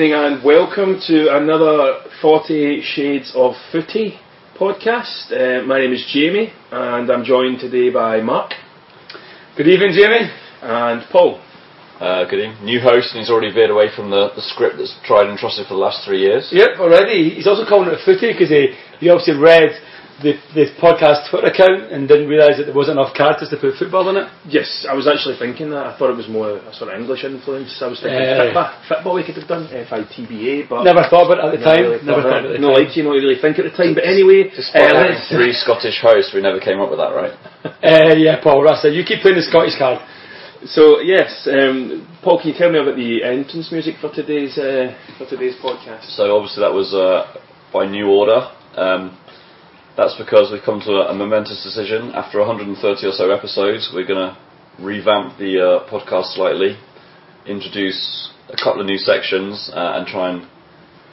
Good evening and welcome to another 40 Shades of Footy podcast. Uh, my name is Jamie and I'm joined today by Mark. Good evening, Jamie. And Paul. Uh, good evening. New host, and he's already veered away from the, the script that's tried and trusted for the last three years. Yep, already. He's also calling it a footy because he, he obviously read the, the podcast Twitter account and didn't realise that there wasn't enough characters to put football in it. Yes, I was actually thinking that. I thought it was more a sort of English influence. I was thinking Uh, football, football we could have done, F-I-T-B-A, but... Never thought about it at the time. really Never thought thought about it at the No, time. like you not really think at the time. But anyway, Despite uh, three Scottish hosts, we never came up with that, right? Uh, yeah, Paul, that's it. You keep playing the Scottish card. So yes, um, Paul, can you tell me about the entrance music for today's uh, for today's podcast? So obviously that was uh, by new order. Um, that's because we've come to a, a momentous decision. After 130 or so episodes, we're going to revamp the uh, podcast slightly, introduce a couple of new sections, uh, and try and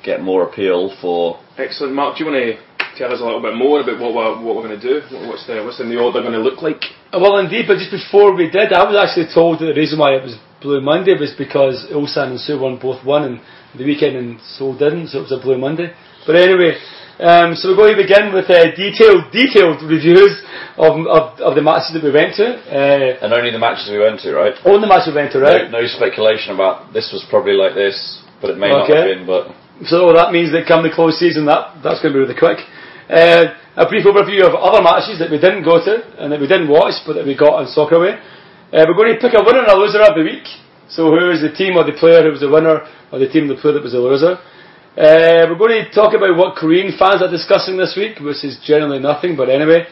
get more appeal for. Excellent, Mark. Do you want to tell us a little bit more about what we're what we're going to do? What's the what's in the new order going to look like? Uh, Well, indeed, but just before we did, I was actually told that the reason why it was Blue Monday was because Ulsan and Suwon both won and the weekend and Seoul didn't, so it was a Blue Monday. But anyway, um, so we're going to begin with uh, detailed, detailed reviews of, of, of the matches that we went to. Uh, And only the matches we went to, right? on the match we went to, right? No, no speculation about this was probably like this, but it may not have been. But So that means that come the close season, that that's going to be really quick. Uh, a brief overview of other matches that we didn't go to and that we didn't watch, but that we got on Soccerway. Uh, we're going to pick a winner and a loser of the week. So who is the team or the player who was the winner, or the team or the player that was the loser? Uh, we're going to talk about what Korean fans are discussing this week, which is generally nothing. But anyway,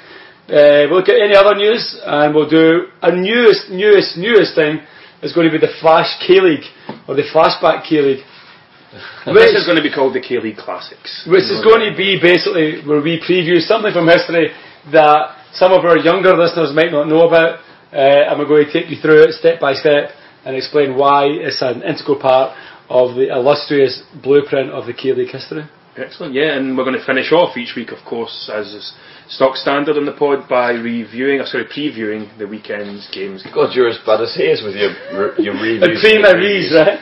uh, we'll look at any other news, and we'll do a newest, newest, newest thing. Is going to be the Flash K League or the Flashback K League. This is going to be called the K League Classics. Which is going to be basically where we preview something from history that some of our younger listeners might not know about, uh, and we're going to take you through it step by step and explain why it's an integral part of the illustrious blueprint of the K League history. Excellent, yeah, and we're going to finish off each week, of course, as is stock standard on the pod by reviewing, or sorry, previewing the weekend's games. God, you're as bad as he is with your your reviews. And prima res, right?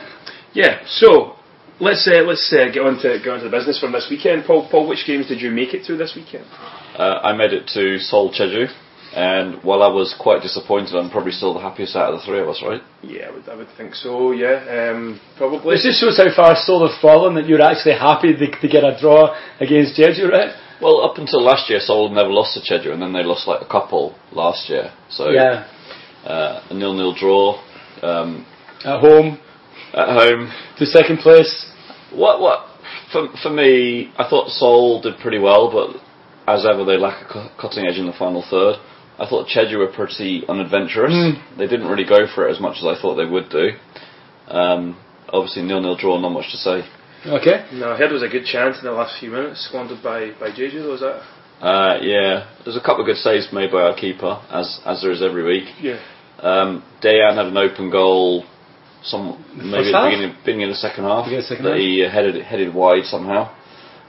Yeah, so let's uh, let's uh, get on to get on to the business from this weekend. Paul, Paul, which games did you make it to this weekend? Uh, I made it to Seoul Jeju, and while I was quite disappointed, I'm probably still the happiest out of the three of us, right? Yeah, I would, I would think so. Yeah, um, probably. This just shows how far Seoul have fallen that you're actually happy to, to get a draw against Jeju, right? Well, up until last year, Seoul never lost to Jeju, and then they lost like a couple last year. So Yeah. uh, a nil-nil draw um, At home, at home. to second place. What what for for me? I thought Seoul did pretty well, but as ever, they lack a cutting edge in the final third. I thought Jeju were pretty unadventurous. Mm. They didn't really go for it as much as I thought they would do. Um, obviously, nil-nil draw, not much to say. Okay. No, I heard there was a good chance in the last few minutes, squandered by by Jeju. Was that? Uh, yeah, there's a couple of good saves made by our keeper, as as there is every week. Yeah. Um, Dayan had an open goal, some maybe at the beginning, beginning of the second half the second that half. he uh, headed headed wide somehow.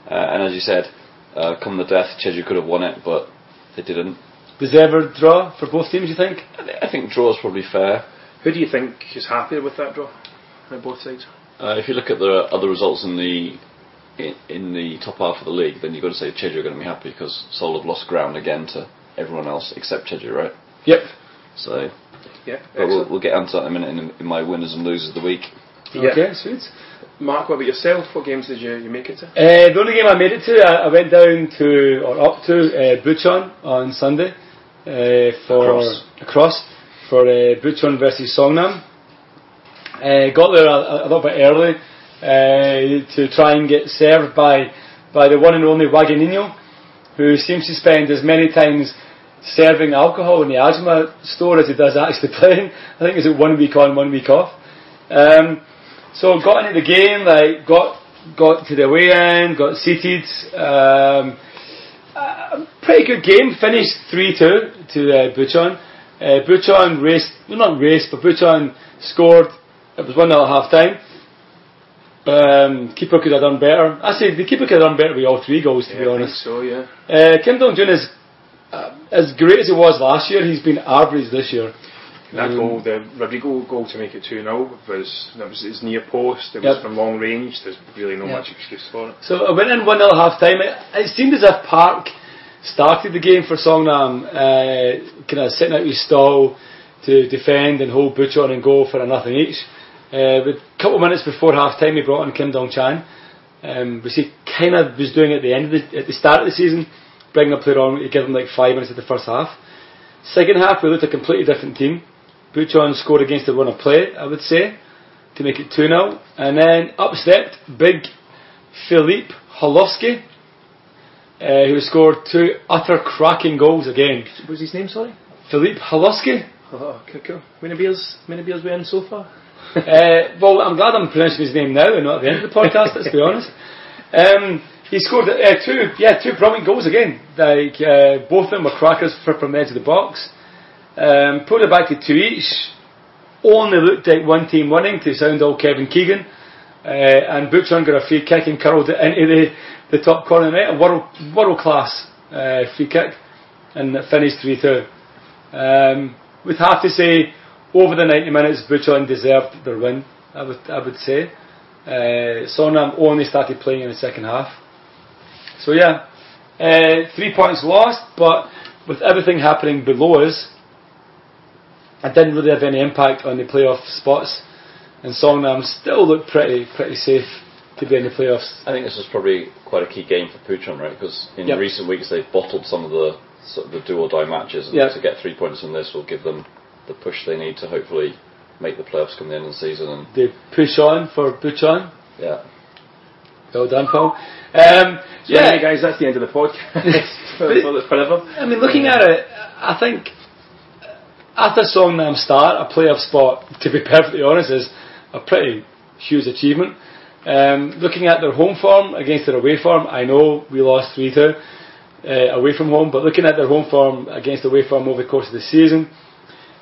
Uh, and as you said, uh, come the death, Jeju could have won it, but they didn't. Deserved draw for both teams, you think? I think draw is probably fair. Who do you think is happier with that draw? On both sides. Uh, if you look at the other results in the in, in the top half of the league, then you've got to say Jeju are going to be happy because Seoul have lost ground again to everyone else except Jeju, right? Yep. So, Yeah. but we'll, excellent. we'll get onto that in a minute in, in my winners and losers of the week. Yeah. Okay, sweet. Mark, what about yourself? What games did you, you make it to? Uh, the only game I made it to, I, I went down to, or up to, uh, Bucheon on Sunday for Across. across for uh, Bucheon versus Songnam. Uh, got there a, a little bit early uh, to try and get served by by the one and only Waganino, who seems to spend as many times serving alcohol in the Ajma store as he does actually playing. I think it's one week on, one week off. Um, so got into the game, like got got to the away end, got seated. Um, a pretty good game. Finished three two to uh, Bucheon. Uh, raced, well not raced, but Bucheon scored. It was one 0 at half time. Um, keeper could have done better. I say the keeper could have done better with all three goals, to Yeah, be honest. so, yeah. Uh, Kim Dong Jun is uh, as great as he was last year. He's been average this year. That Um, goal, the Rodrigo goal to make it 2 0, was, that was his near post, it was from long range, there's really no Yep. much excuse for it. So I went in 1 0 half time. It, it seemed as if Park started the game for Songnam, uh, kind of sitting out his stall to defend and hold Bucheon and go for a nothing each. Uh, but a couple of minutes before half time, he brought on Kim Dong Chan, um, which he kind of was doing at the end of the, at the start of the season, bringing a player on to give him like five minutes at the first half. Second half, we looked a completely different team. Bucheon scored against the run of play, I would say, to make it 2 0. And then up stepped big Philippe Holowski, uh, who scored two utter cracking goals again. What was his name, sorry? Philippe Holowski. Oh, cool, cool. Many beers, many beers we in so far? uh, well, I'm glad I'm pronouncing his name now and not at the end of the podcast. let's be honest. Um, he scored uh, two, yeah, two brilliant goals again. Like uh, both of them were crackers fr- from the edge of the box. Um, put it back to two each. Only looked like one team winning to sound all Kevin Keegan. Uh, and Bucheon got a free kick and curled it into the, the top corner net. A world world class uh, free kick, and it finished three two. Um, we'd have to say over the 90 minutes, Bucheon deserved their win. I would I would say. Uh, Songnam only started playing in the second half. So yeah, uh, three points lost, but with everything happening below us, it didn't really have any impact on the playoff spots. And Songnam still looked pretty pretty safe to be in the playoffs. I think this was probably quite a key game for Bucheon, right? Because in Yep. recent weeks they've bottled some of the sort of the do or die matches, and Yep. to get three points in this will give them the push they need to hopefully make the playoffs come the end of the season. And They push on for Bucheon. yeah, Well done, Paul. Um, So yeah, anyway, guys, that's the end of the podcast for, for, forever. I mean, looking at it, I think after Songnam start, a playoff spot, to be perfectly honest, is a pretty huge achievement. Um, looking at their home form against their away form, I know we lost 3 2 uh, away from home, but looking at their home form against the away form over the course of the season,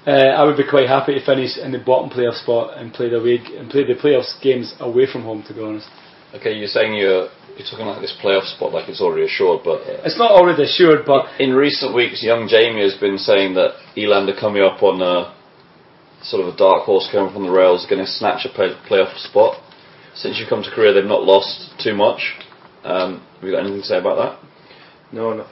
uh, I would be quite happy to finish in the bottom playoff spot and play the away, and play the playoffs games away from home. To be honest, okay, you're saying you're you're talking like this playoff spot like it's already assured, but uh, it's not already assured, but in recent weeks, young Jamie has been saying that Eland are coming up on a sort of a dark horse coming from the rails, is going to snatch a play- playoff spot. Since you've come to Korea, they've not lost too much. Um, have you got anything to say about that? No, no.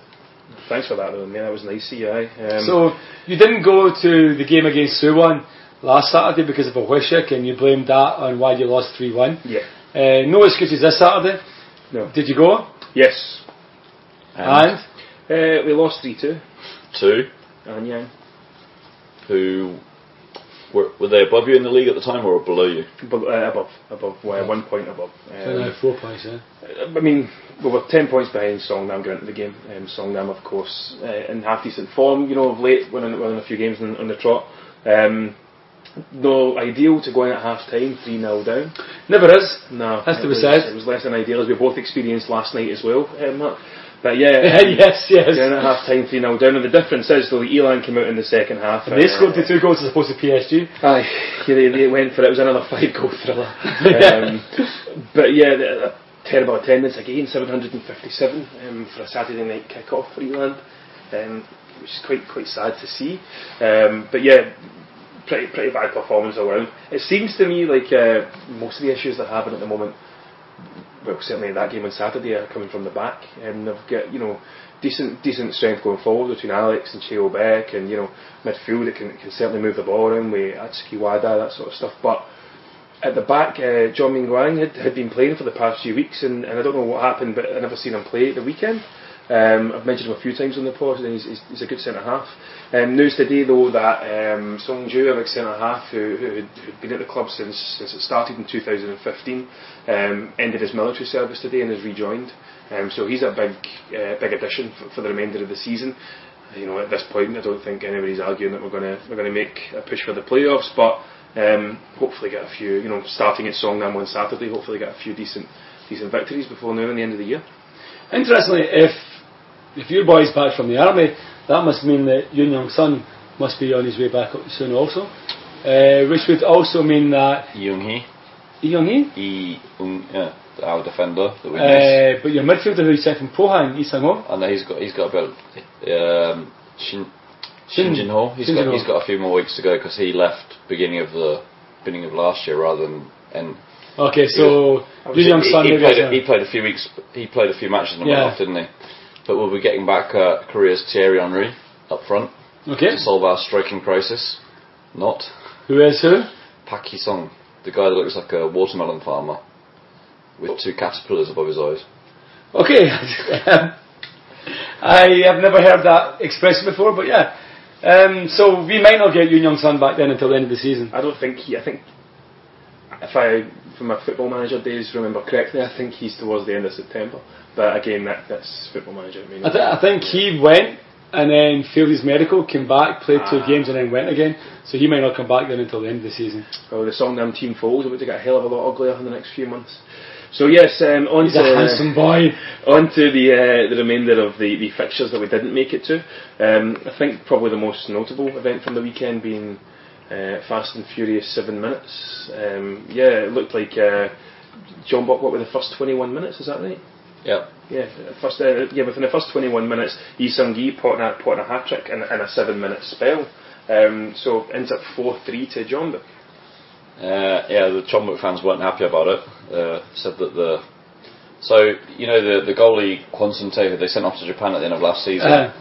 Thanks for that, though, man. That was nice of you, aye. Um, So you didn't go to the game against Suwon last Saturday because of a Wishik, and you blamed that on why you lost three one. yeah. Uh, no excuses this Saturday. No. Did you go? Yes. And, Uh, we lost 3 2. two, And yeah. who were, were they above you in the league at the time or below you? Above, uh, above, above, well, one point above. so Um, now four points. Yeah. I mean, we were 10 points behind Songnam going into the game. Um, Songnam, of course, uh, in half decent form, you know, of late, winning, winning a few games on, on the trot. Um, no ideal to go in at half time, 3 0 down. Never is. No. Has to be was, said. It was less than ideal, as we both experienced last night as well. Um, but yeah. yes, yes. Down at half time, 3 0 down. And the difference is, though, Eland came out in the second half. And they uh, scored the two goals as opposed to PSG. Aye, yeah, they, they went for it. It was another five goal thriller. um, but yeah, the, the terrible attendance again, 757 um, for a Saturday night kick-off for Eland, um, which is quite quite sad to see. Um, but yeah, pretty pretty bad performance all round. It seems to me like uh, most of the issues they're having at the moment. Well, certainly in that game on Saturday are coming from the back, and they've got you know decent decent strength going forward between Alex and Cheo Beck, and you know midfield that can can certainly move the ball around with Atsuki Wada that sort of stuff. But at the back, uh, John Mingguang had, had been playing for the past few weeks, and, and I don't know what happened, but I never seen him play at the weekend. Um, I've mentioned him a few times on the pod, and he's, he's, he's a good centre half. Um, news today, though, that um, Song Ju, a centre half who, who had been at the club since, since it started in 2015, um, ended his military service today and has rejoined. Um, so he's a big, uh, big addition for, for the remainder of the season. You know, at this point, I don't think anybody's arguing that we're going to we're going to make a push for the playoffs, but um, hopefully get a few. You know, starting at Songnam on Saturday, hopefully get a few decent decent victories before now and the end of the year. Interestingly, if if your boy's back from the army, that must mean that Yoon Young Sun must be on his way back up soon also. Uh, which would also mean that Young Hee, Young Hee, Lee Ung, yeah, our defender that we uh, but your midfielder who's from Pohang, Lee Sang Ho, and he's got he's got about um, Shin, Shin Jin Ho. He's Shin got Jin-ho. he's got a few more weeks to go because he left beginning of the beginning of last year rather than and Okay, so was Young he, Sun he maybe played a, he played a few weeks. He played a few matches and Yeah. went off, didn't he? But we'll be getting back uh, Korea's Thierry Henry up front Okay. to solve our striking crisis. Not Who is who? Pak Hee Sung, the guy that looks like a watermelon farmer with two caterpillars above his eyes. Okay. I have never heard that expression before, but yeah. Um, so we might not get Yoon Young Sun back then until the end of the season. I don't think he. I think if I, from my football manager days, remember correctly, I think he's towards the end of September. But again, that, that's football manager. I mean, I, th- I think he went and then failed his medical, came back, played two Ah. games, and then went again. So he might not come back then until the end of the season. well, the Songnam team folds about to get a hell of a lot uglier in the next few months. So yes, um, on He's to a handsome boy. on to the uh, the remainder of the, the fixtures that we didn't make it to. Um, I think probably the most notable event from the weekend being uh, Fast and Furious Seven Minutes. Um, yeah, it looked like uh, Chonbuk. What were the first twenty one minutes? Is that right? Yeah. Yeah, first uh, yeah within the first 21 minutes, Yi Sung Gi potting a, potting a hat trick in, in a seven minute spell. Um, so ends up 4-3 to Chonbuk. Uh, yeah, the Chonbuk fans weren't happy about it. Uh, said that the so you know the the goalie Kwon Tae who they sent off to Japan at the end of last season. Uh,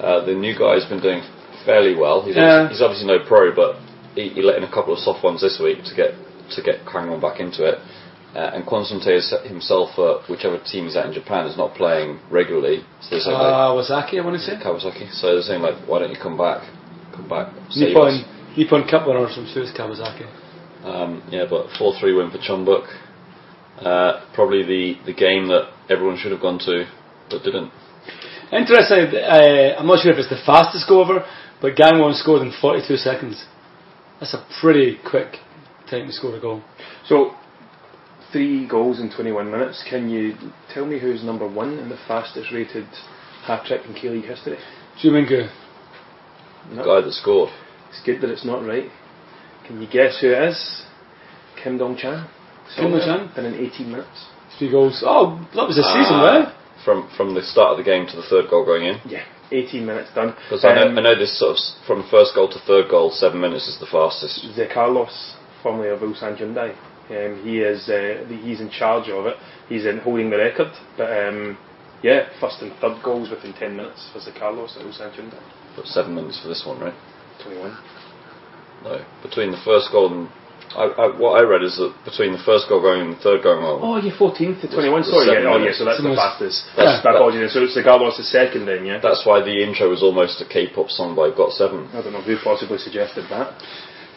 Uh, the new guy's been doing fairly well. He's, Yeah. obviously, he's obviously no pro, but he, he let in a couple of soft ones this week to get to get Gangwon back into it. Uh, and Kwon Tae himself, uh, whichever team he's at in Japan, is not playing regularly. So they're saying like Kawasaki, I want to say. Kawasaki. So they're saying like, why don't you come back? Come back. save us." Nippon, Nippon Cup winner or some sure it's Kawasaki. Um, yeah, but 4 3 win for Chonbuk. Uh, probably the, the game that everyone should have gone to, but didn't. Interesting, uh, I'm not sure if it's the fastest go over, but Gangwon scored in 42 seconds. That's a pretty quick time to score a goal. So, three goals in 21 minutes. Can you tell me who's number one in the fastest rated hat trick in K League history? Jumingu. No. Guy that scored. It's good that it's not right. Can you guess who it is? Kim Dong Chan. Kim Dong-chan? Done in 18 minutes. Three goals. Oh, that was a season, Ah, right? From from the start of the game to the third goal going in. Yeah, 18 minutes done. Because I, know, Um, I know this sort of from first goal to third goal, seven minutes is the fastest. Zé Carlos, formerly of Ulsan Hyundai. Um, he is uh, he's in charge of it. He's in holding the record. But um, yeah, first and third goals within 10 minutes for Zé Carlos at Ulsan Hyundai. But seven minutes for this one, right? 21. No. Between the first goal and. I, I, what I read is that between the first goal going and the third goal going Oh, yeah, 14th to 21. Sorry, seven yeah, oh yeah, so that's the Almost- fastest. Yeah. That apologies. So it's Zé Carlos the second then, yeah? That's why the intro was almost a K-pop song by Got Seven. I don't know who possibly suggested that.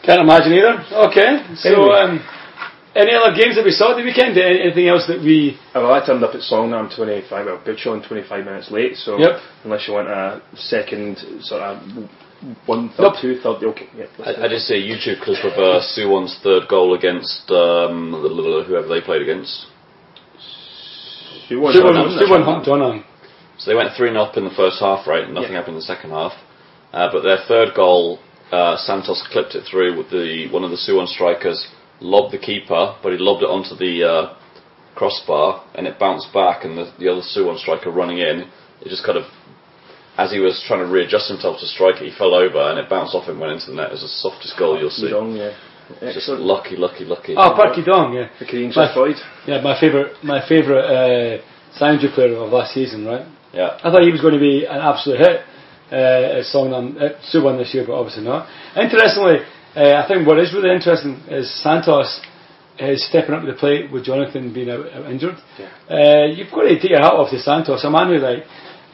Can't imagine either. Okay, so Anyway. um, any other games that we saw the weekend? Any- Anything else that we? Oh, well, I turned up at Songnam 25, well, Bucheon 25 minutes late, so Yep. unless you want a second, sort of one third, Nope. two third, okay. Yep, I, I it. did see a YouTube clip of uh, Suwon's third goal against um, whoever they played against. Who won? Suwon Won, Suwon Hump Donang. So they went 3 0 up in the first half, right? and Nothing Yeah. happened in the second half. Uh, but their third goal, uh, Santos clipped it through with the one of the Suwon strikers, lobbed the keeper, but he lobbed it onto the uh, crossbar and it bounced back, and the, the other Suwon striker running in, it just kind of, as he was trying to readjust himself to strike it, he fell over and it bounced off him, went into the net. It was the softest goal you'll see. Wrong, yeah. Just Excellent. lucky, lucky, lucky. Oh, Parky Dong, yeah. The Korean My- Jeff Floyd. Yeah, my favourite, my favourite uh, Sangju player of last season, right? Yeah. I thought he was going to be an absolute hit uh, at Songnam, at Suwon this year, but obviously not. Interestingly, uh, I think what is really interesting is Santos is stepping up to the plate with Jonathan being out, out injured. Yeah. Uh, you've got to take your hat off to Santos, a man who, like,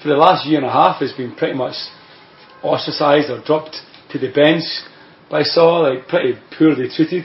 for the last year and a half has been pretty much ostracised or dropped to the bench by Saul, like pretty poorly treated.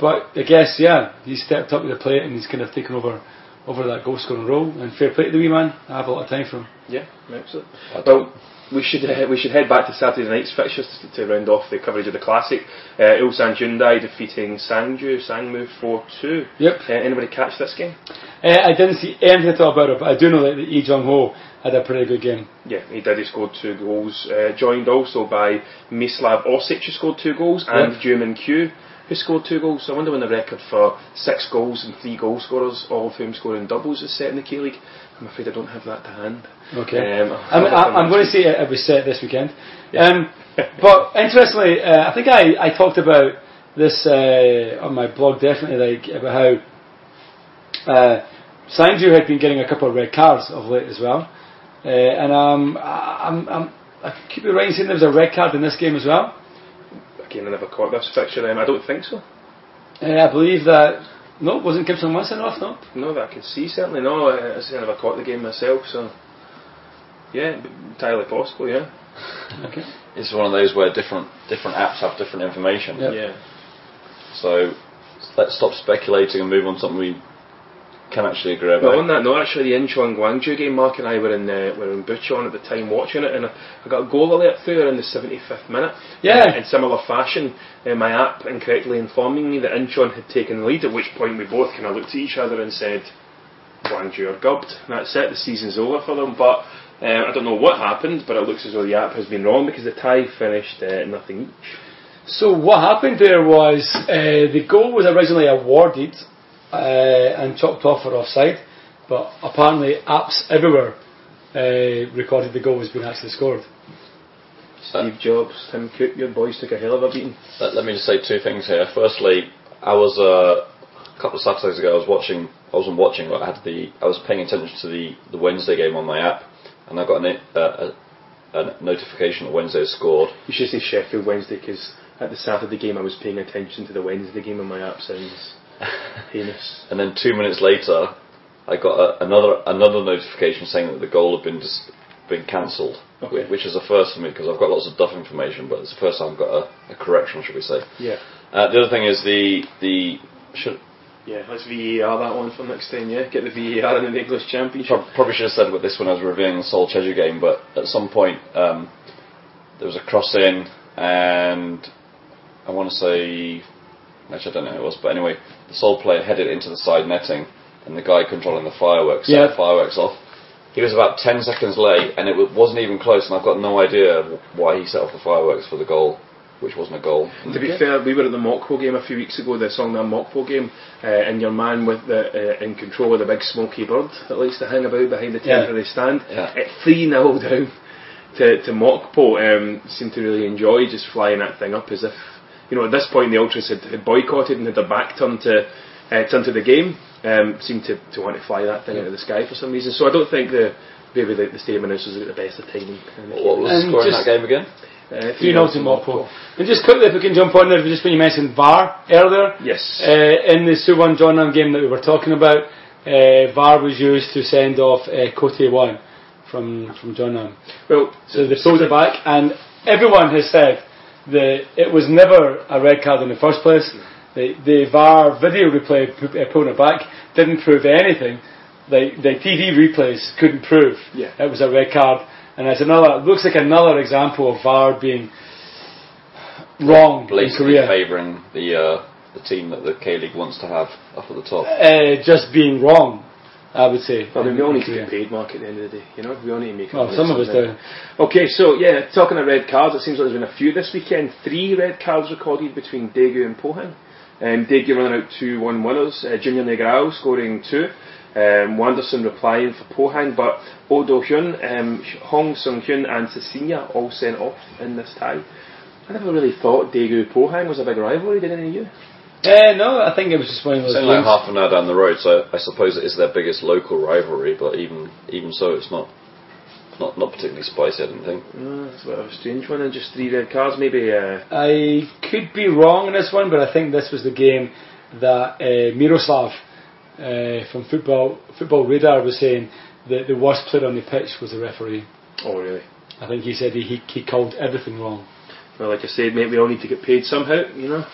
But I guess, yeah, he's stepped up to the plate and he's kind of taken over over that goal scoring role. And fair play to the wee man. I have a lot of time for him. Yeah, excellent. I don't- Well, we should uh, we should head back to Saturday night's fixtures to, to round off the coverage of the classic. Uh, Ulsan Hyundai defeating Sangju, Sangmu 4-2. Yep. Uh, anybody catch this game? Uh, I didn't see anything at all about it, but I do know that Lee Jung Ho had a pretty good game. Yeah, he did. He scored two goals. Uh, joined also by Mislav Oršić, who scored two goals, and Yep. Juman Q. who scored two goals. So I wonder when the record for six goals and three goal scorers, all of whom scoring doubles, is set in the K League. I'm afraid I don't have that to hand. Okay. Um, I'm, I'm, going to say it was set this weekend. Um, but interestingly, uh, I think I, I talked about this uh, on my blog definitely, like about how uh, Sangju had been getting a couple of red cards of late as well. Uh, and um, I- I'm, I'm, I be right in saying there was a red card in this game as well. Again, I never caught this fixture. Um, I don't think so. Uh, I believe that no, wasn't Gibson Winston off? No. No, that I can see certainly. No, I, I say I never caught the game myself. So yeah, entirely possible. Yeah. Okay. It's one of those where different different apps have different information. Yep. Yeah. So let's stop speculating and move on to something we can actually agree about. But on that note, actually, the Incheon Gwangju game, Mark and I were in uh, were in Bucheon at the time watching it, and I, got a goal alert through in the 75th minute. Yeah. Uh, in similar fashion, uh, my app incorrectly informing me that Incheon had taken the lead, at which point we both kind of looked at each other and said, Gwangju are gubbed. And that's it, the season's over for them. But uh, I don't know what happened, but it looks as though the app has been wrong because the tie finished uh, nothing each. So what happened there was uh, the goal was originally awarded and chopped off for offside, but apparently apps everywhere uh, recorded the goal was being actually scored. Steve Jobs, Tim Cook, your boys took a hell of a beating. Let, let me just say two things here. Firstly, I was uh, a couple of Saturdays ago. I was watching. I wasn't watching, but I had the. I was paying attention to the the Wednesday game on my app, and I got a, uh, a, a notification that Wednesday had scored. You should say Sheffield Wednesday because at the Saturday game I was paying attention to the Wednesday game on my app sounds heinous. And then two minutes later, I got a, another another notification saying that the goal had been dis- been cancelled, Okay. whi- which is a first for me because I've got lots of duff information, but it's the first time I've got a, a correction, should we say? Yeah. Uh, the other thing is the the should, Yeah, let's VAR that one for next time, yeah? Get the VAR in the English Championship. Prob- Probably should have said with this when I was reviewing the Seoul Cheju game, but at some point um, there was a cross in, and I want to say, actually I don't know who it was, but anyway, the Seoul player headed into the side netting, and the guy controlling the fireworks set Yeah. the fireworks off. He was about 10 seconds late, and it wasn't even close, and I've got no idea why he set off the fireworks for the goal, which wasn't a goal. To be fair, we were at the Mokpo game a few weeks ago, the Songnam Mokpo game, uh, and your man with the uh, in control of the big smoky bird that likes to hang about behind the Yeah. temporary stand, Yeah. at 3 0 down to, to Mokpo, um, seemed to really enjoy just flying that thing up as if, you know, at this point the Ultras had, had boycotted and had their back turned to, uh, turned to the game, um, seemed to, to want to fly that thing out of the sky for some reason. So I don't think the maybe the, the stadium announcers at the best of timing. in the What was the score in that game again? Uh, 3 0 to Mokpo. And just quickly, if we can jump on there, just when you mentioned VAR earlier, Yes. uh, in the Suwon Jeonnam game that we were talking about, uh, VAR was used to send off uh, Kote 1 from, from Jeonnam. well, So they pulled it back, and everyone has said that it was never a red card in the first place. The, the VAR video replay uh, pulling it back didn't prove anything. The, the TV replays couldn't prove Yeah. it was a red card, and it's another. It looks like another example of VAR being wrong in Blatantly Korea. favouring the uh, the team that the K League wants to have up at the top. Uh, just being wrong, I would say. I mean, we all need to get paid, Mark, at the end of the day. You know, we all need to make. Well, some of us do. Okay, so yeah, talking of red cards, it seems like there's been a few this weekend. Three red cards recorded between Daegu and Pohang. Um, Daegu running out 2-1 winners. Uh, Junior Negrao scoring two. Um, Wanderson replying for Pohang, but Odo Hyun, um, Hong Sung Hyun, and Cesinha all sent off in this tie. I never really thought Daegu Pohang was a big rivalry. Did any of you? Uh, no, I think it was just one of those It's only like half an hour down the road, so I suppose it is their biggest local rivalry. But even even so, it's not not not particularly spicy. I don't think. Uh, it's a bit of a strange one, and just three red cards. Maybe uh, I could be wrong in this one, but I think this was the game that uh, Miroslav uh, from Football Football Radar was saying that the worst player on the pitch was the referee. oh really? I think he said he, he, he called everything wrong. Well, like I said, maybe we all need to get paid somehow, you know.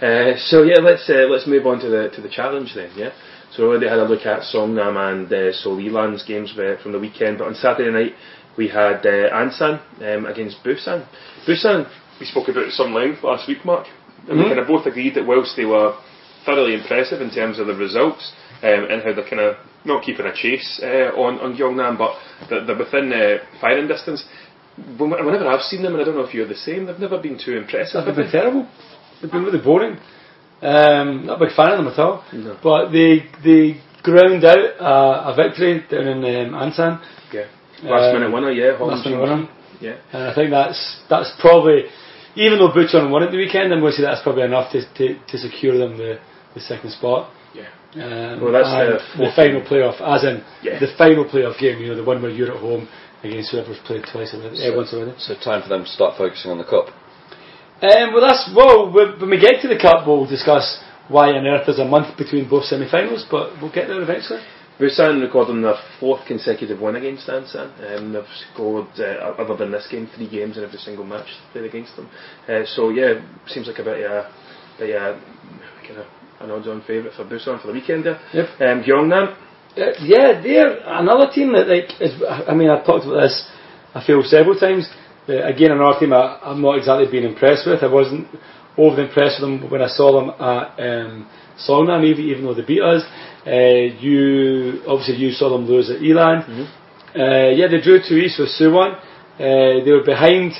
Uh, so yeah, let's uh, let's move on to the to the challenge then. Yeah. So we already had a look at Songnam and uh, games uh, from the weekend, but on Saturday night we had uh, Ansan um, against Busan. Busan, we spoke about at some length last week, Mark, and we Mhm. kind of both agreed that whilst they were thoroughly impressive in terms of the results um, and how they're kind of not keeping a chase uh, on on Gyeongnam, but they're, they're within uh, firing distance. Whenever I've seen them, and I don't know if you're the same, they've never been too impressive. They've been terrible. They've been really boring. Um, not a big fan of them at all. No. But they they ground out uh, a victory down in um, Ansan. Yeah. Last Um, minute winner, yeah. last minute winner. Yeah. And I think that's that's probably, even though Bucheon won at the weekend, I'm going to say that's probably enough to, to, to secure them the, the second spot. Yeah. Um, Well, that's the the, final playoff, as in Yeah. the final playoff game. You know, the one where you're at home against whoever's played twice already, So- uh, once already. So time for them to start focusing on the cup. Um, well, that's well. When we get to the cup, we'll discuss why on earth there's a month between both semi-finals, but we'll get there eventually. Busan recording their fourth consecutive win against Ansan. Um, they've scored, uh, other than this game, three games in every single match played against them. Uh, so yeah, seems like a bit of a, bit of a kind of an odds-on favourite for Busan for the weekend there. Yep. Um, Gyeongnam, Uh, yeah, they're another team that like is. I mean, I've talked about this. I feel several times. Uh, again, another team I, I'm not exactly being impressed with. I wasn't overly impressed with them when I saw them at um, Songnam, even, even though they beat us. Uh, you obviously you saw them lose at Eland. Uh, yeah, they drew two each with Suwon. Uh, they were behind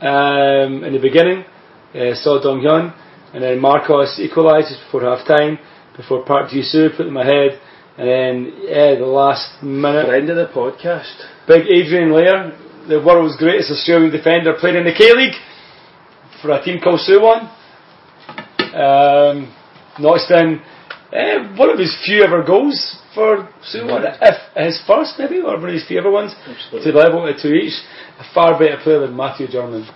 um, in the beginning. Uh, saw Dong Hyun, and then Marcos equalises before half time. Before Park Ji Soo put them ahead, and then yeah, the last minute. friend of the podcast. Big Adrian Leijer, the world's greatest Australian defender, playing in the K League for a team called Suwon. Um, notched in eh, one of his few ever goals for Suwon, if his first maybe, or one of his few ever ones, Absolutely. to level it to each. A far better player than Matthew Jurman,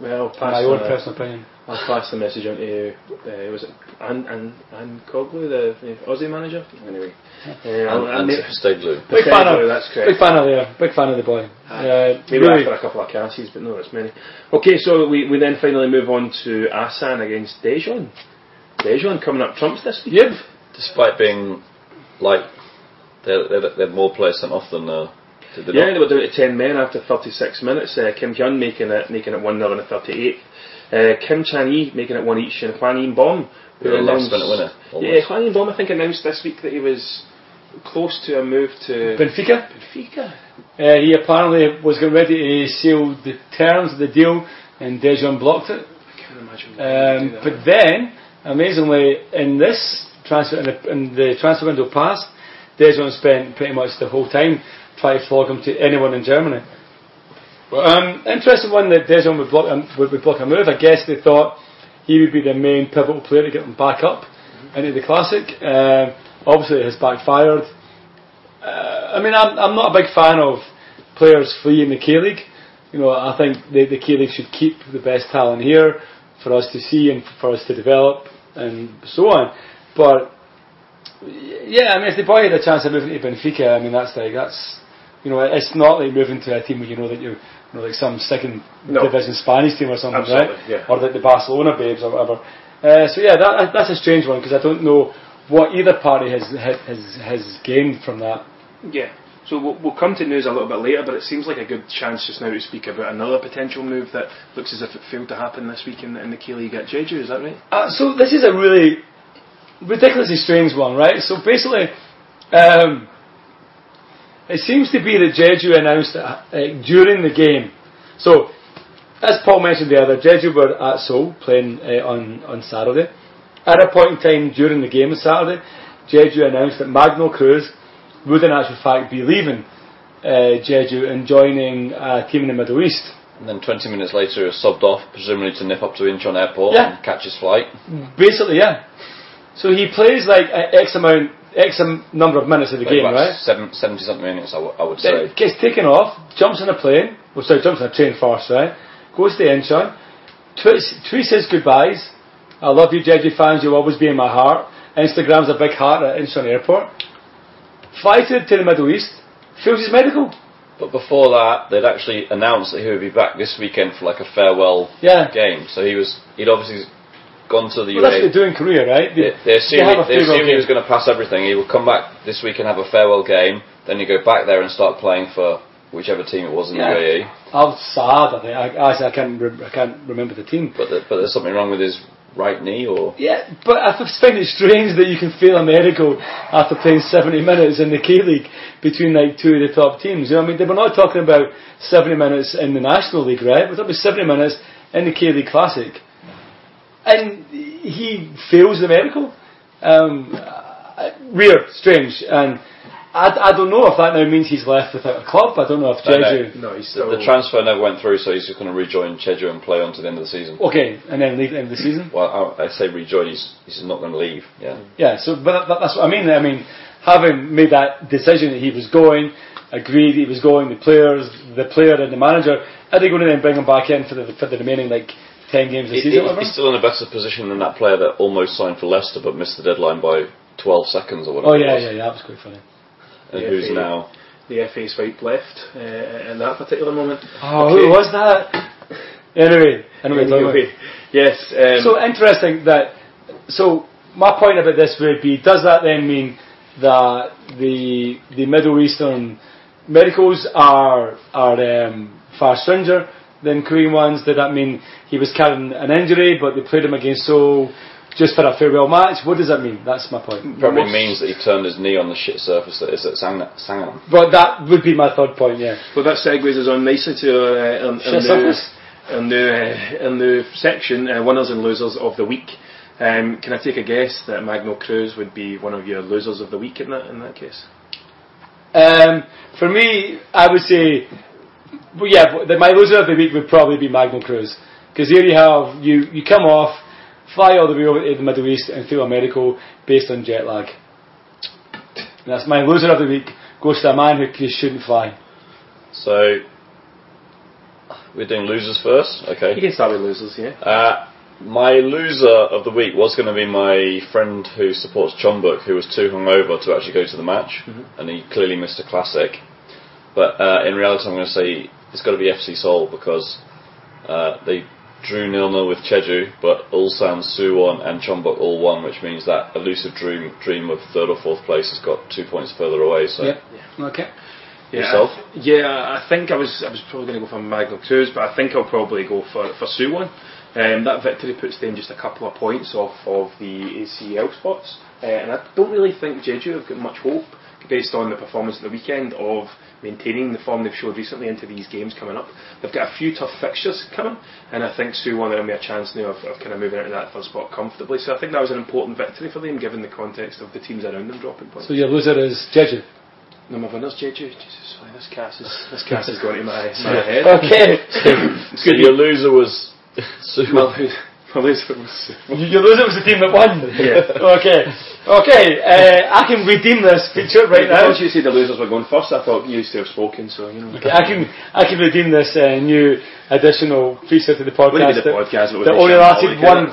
Well, pass my own the- personal opinion. I'll pass the message on to uh, was it Anne Anne Anne Cogley, the, the Aussie manager. Anyway, uh, I'll- I'll And, ma- and Steglu. Big fan of, that's correct. big fan of there, big fan of the boy. Uh, Maybe really, after a couple of casses, but no, that's many. Okay, so we, we then finally move on to Asan against Daejeon. Daejeon coming up trumps this week. yep. Despite being like they they they had more players sent off than uh, did they Yeah, they were down to ten men after 36 minutes. Uh, Kim Hyun making it making it one 0 in the 38th. Uh, Kim Chan Yi making it one each, and Hwang In-beom. Who were the last minute winner, Yeah, almost. Hwang In-beom I think announced this week that he was close to a move to Benfica. Benfica. Uh, he apparently was getting ready to seal the terms of the deal, and Daejeon blocked it. I can't imagine. why he would Um, but then, amazingly, in this transfer, in the, in the transfer window past, Daejeon spent pretty much the whole time flog him to anyone in Germany. Um, interesting one that Daejeon would block, um, would, would block a move. I guess they thought he would be the main pivotal player to get them back up into the classic. Um, obviously, it has backfired. Uh, I mean, I'm, I'm not a big fan of players fleeing the K League. You know, I think the, the K League should keep the best talent here for us to see and for us to develop and so on. But yeah, I mean, if the boy had a chance of moving to Benfica, I mean, that's like that's you know, it's not like moving to a team where you know that you're you know, like some second No. division Spanish team or something, Absolutely, right? yeah. Or like the Barcelona babes or whatever. Uh, so yeah, that, that's a strange one because I don't know what either party has has has gained from that. Yeah. So we'll, we'll come to news a little bit later, but it seems like a good chance just now to speak about another potential move that looks as if it failed to happen this week in the, in the K League at Jeju. Is that right? Uh, so this is a really ridiculously strange one, right? So basically, um, it seems to be that Jeju announced that, uh, during the game. So, as Paul mentioned the other, Jeju were at Seoul playing uh, on on Saturday. At a point in time during the game on Saturday, Jeju announced that Magno Cruz would in actual fact be leaving uh, Jeju and joining a team in the Middle East. And then 20 minutes later, he was subbed off, presumably to nip up to Incheon Airport Yeah. and catch his flight. Basically, yeah. So he plays like X amount, X number of minutes of the Like game, right? seven, 70 something minutes, I, w- I would say. gets taken off, jumps on a plane, well, sorry, jumps on a train first, right? Goes to Incheon, tweets, tweets his goodbyes. I love you, Jeju fans, you'll always be in my heart. Instagrams a big heart at Incheon Airport. Flies to, to the Middle East, fills his medical. But before that, they'd actually announced that he would be back this weekend for like a farewell Yeah. game. So he was, he'd obviously gone to the Well, that's what they do in Korea, right? They, they assumed, have a they farewell assumed he was going to pass everything. He would come back this week and have a farewell game. Then he'd go back there and start playing for whichever team it was in Yeah. the UAE. Al Saad, I think. I, actually, I can't, re- I can't remember the team. But, the, but there's something wrong with his right knee, or Yeah, but I find it strange that you can fail a medical after playing 70 minutes in the K League between like two of the top teams. You know what I mean? They were not talking about 70 minutes in the National League, right? We're talking about 70 minutes in the K League Classic. And he fails the medical. Um, uh, weird, strange, and I, I don't know if that now means he's left without a club. I don't know if No, no. Jeju. No, he's The, still. the transfer never went through, so he's just going to rejoin Cheju and play on to the end of the season. Okay, and then leave at the end of the season. Well, I, I say rejoin. He's he's not going to leave. Yeah. Yeah, so but that, that's what I mean. I mean, having made that decision that he was going, agreed he was going, the players, the player and the manager, are they going to then bring him back in for the for the remaining like ten games of the He- season? he- he's still in a better position than that player that almost signed for Leicester but missed the deadline by 12 seconds or whatever. oh it yeah, was. yeah, yeah, that was quite funny. And Yeah, who's he- now? the FA swipe left uh, in that particular moment. Oh, Okay. who was that? Anyway, anyway, Anyway, yes. Um, So interesting that. So my point about this would be: Does that then mean that the the Middle Eastern medicals are are um, far stranger than Korean ones? Did that mean he was carrying an injury, but they played him against Seoul just for a farewell match? What does that mean? That's my point. Probably Most- means that he turned his knee on the shit surface that is at Sang- Sangam. But that would be my third point. Yeah. Well, that segues us on nicely to uh, in, in, Shit the, surface? in, the, uh, in the section, uh, winners and losers of the week. Um, can I take a guess that Magno Cruz would be one of your losers of the week in that in that case? Um, for me, I would say, well, yeah, but the, my loser of the week would probably be Magno Cruz. Because here you have, you, you come off, fly all the way over to the Middle East and feel a medical based on jet lag. And that's my loser of the week, goes to a man who just shouldn't fly. So, we're doing losers first? okay? You can start with losers, yeah. Uh, my loser of the week was going to be my friend who supports Chonbuk, who was too hungover to actually go to the match, and he clearly missed a classic. But uh, in reality, I'm going to say it's got to be FC Seoul because uh, they drew nil nil with Cheju, but Ulsan, Suwon, and Chonbuk all won, which means that elusive dream dream of third or fourth place has got two points further away. So. Okay. Yeah, Yourself? I yeah, I think I was I was probably going to go for Magno Cruz, but I think I'll probably go for for Suwon. Um, that victory puts them just a couple of points off of the ACL spots, uh, and I don't really think Jeju have got much hope based on the performance at the weekend of maintaining the form they've showed recently into these games coming up. They've got a few tough fixtures coming, and I think Suwon are going to a chance now of, of kind of moving out into that third spot comfortably. So I think that was an important victory for them, given the context of the teams around them dropping points. So your loser is Jeju. No, my winners, Jeju. Jesus, why this cast is this cast has gone to my, my head. Okay. So your loser was Well, Suwon. who- well, this was your loser was the team that won. Yeah. okay. Okay. Uh, I can redeem this feature right now. Because you said the losers were going first, I thought you used to have spoken, so you know. Okay, I can I can redeem this uh, new additional feature to the podcast. The that- podcast, it that only lasted one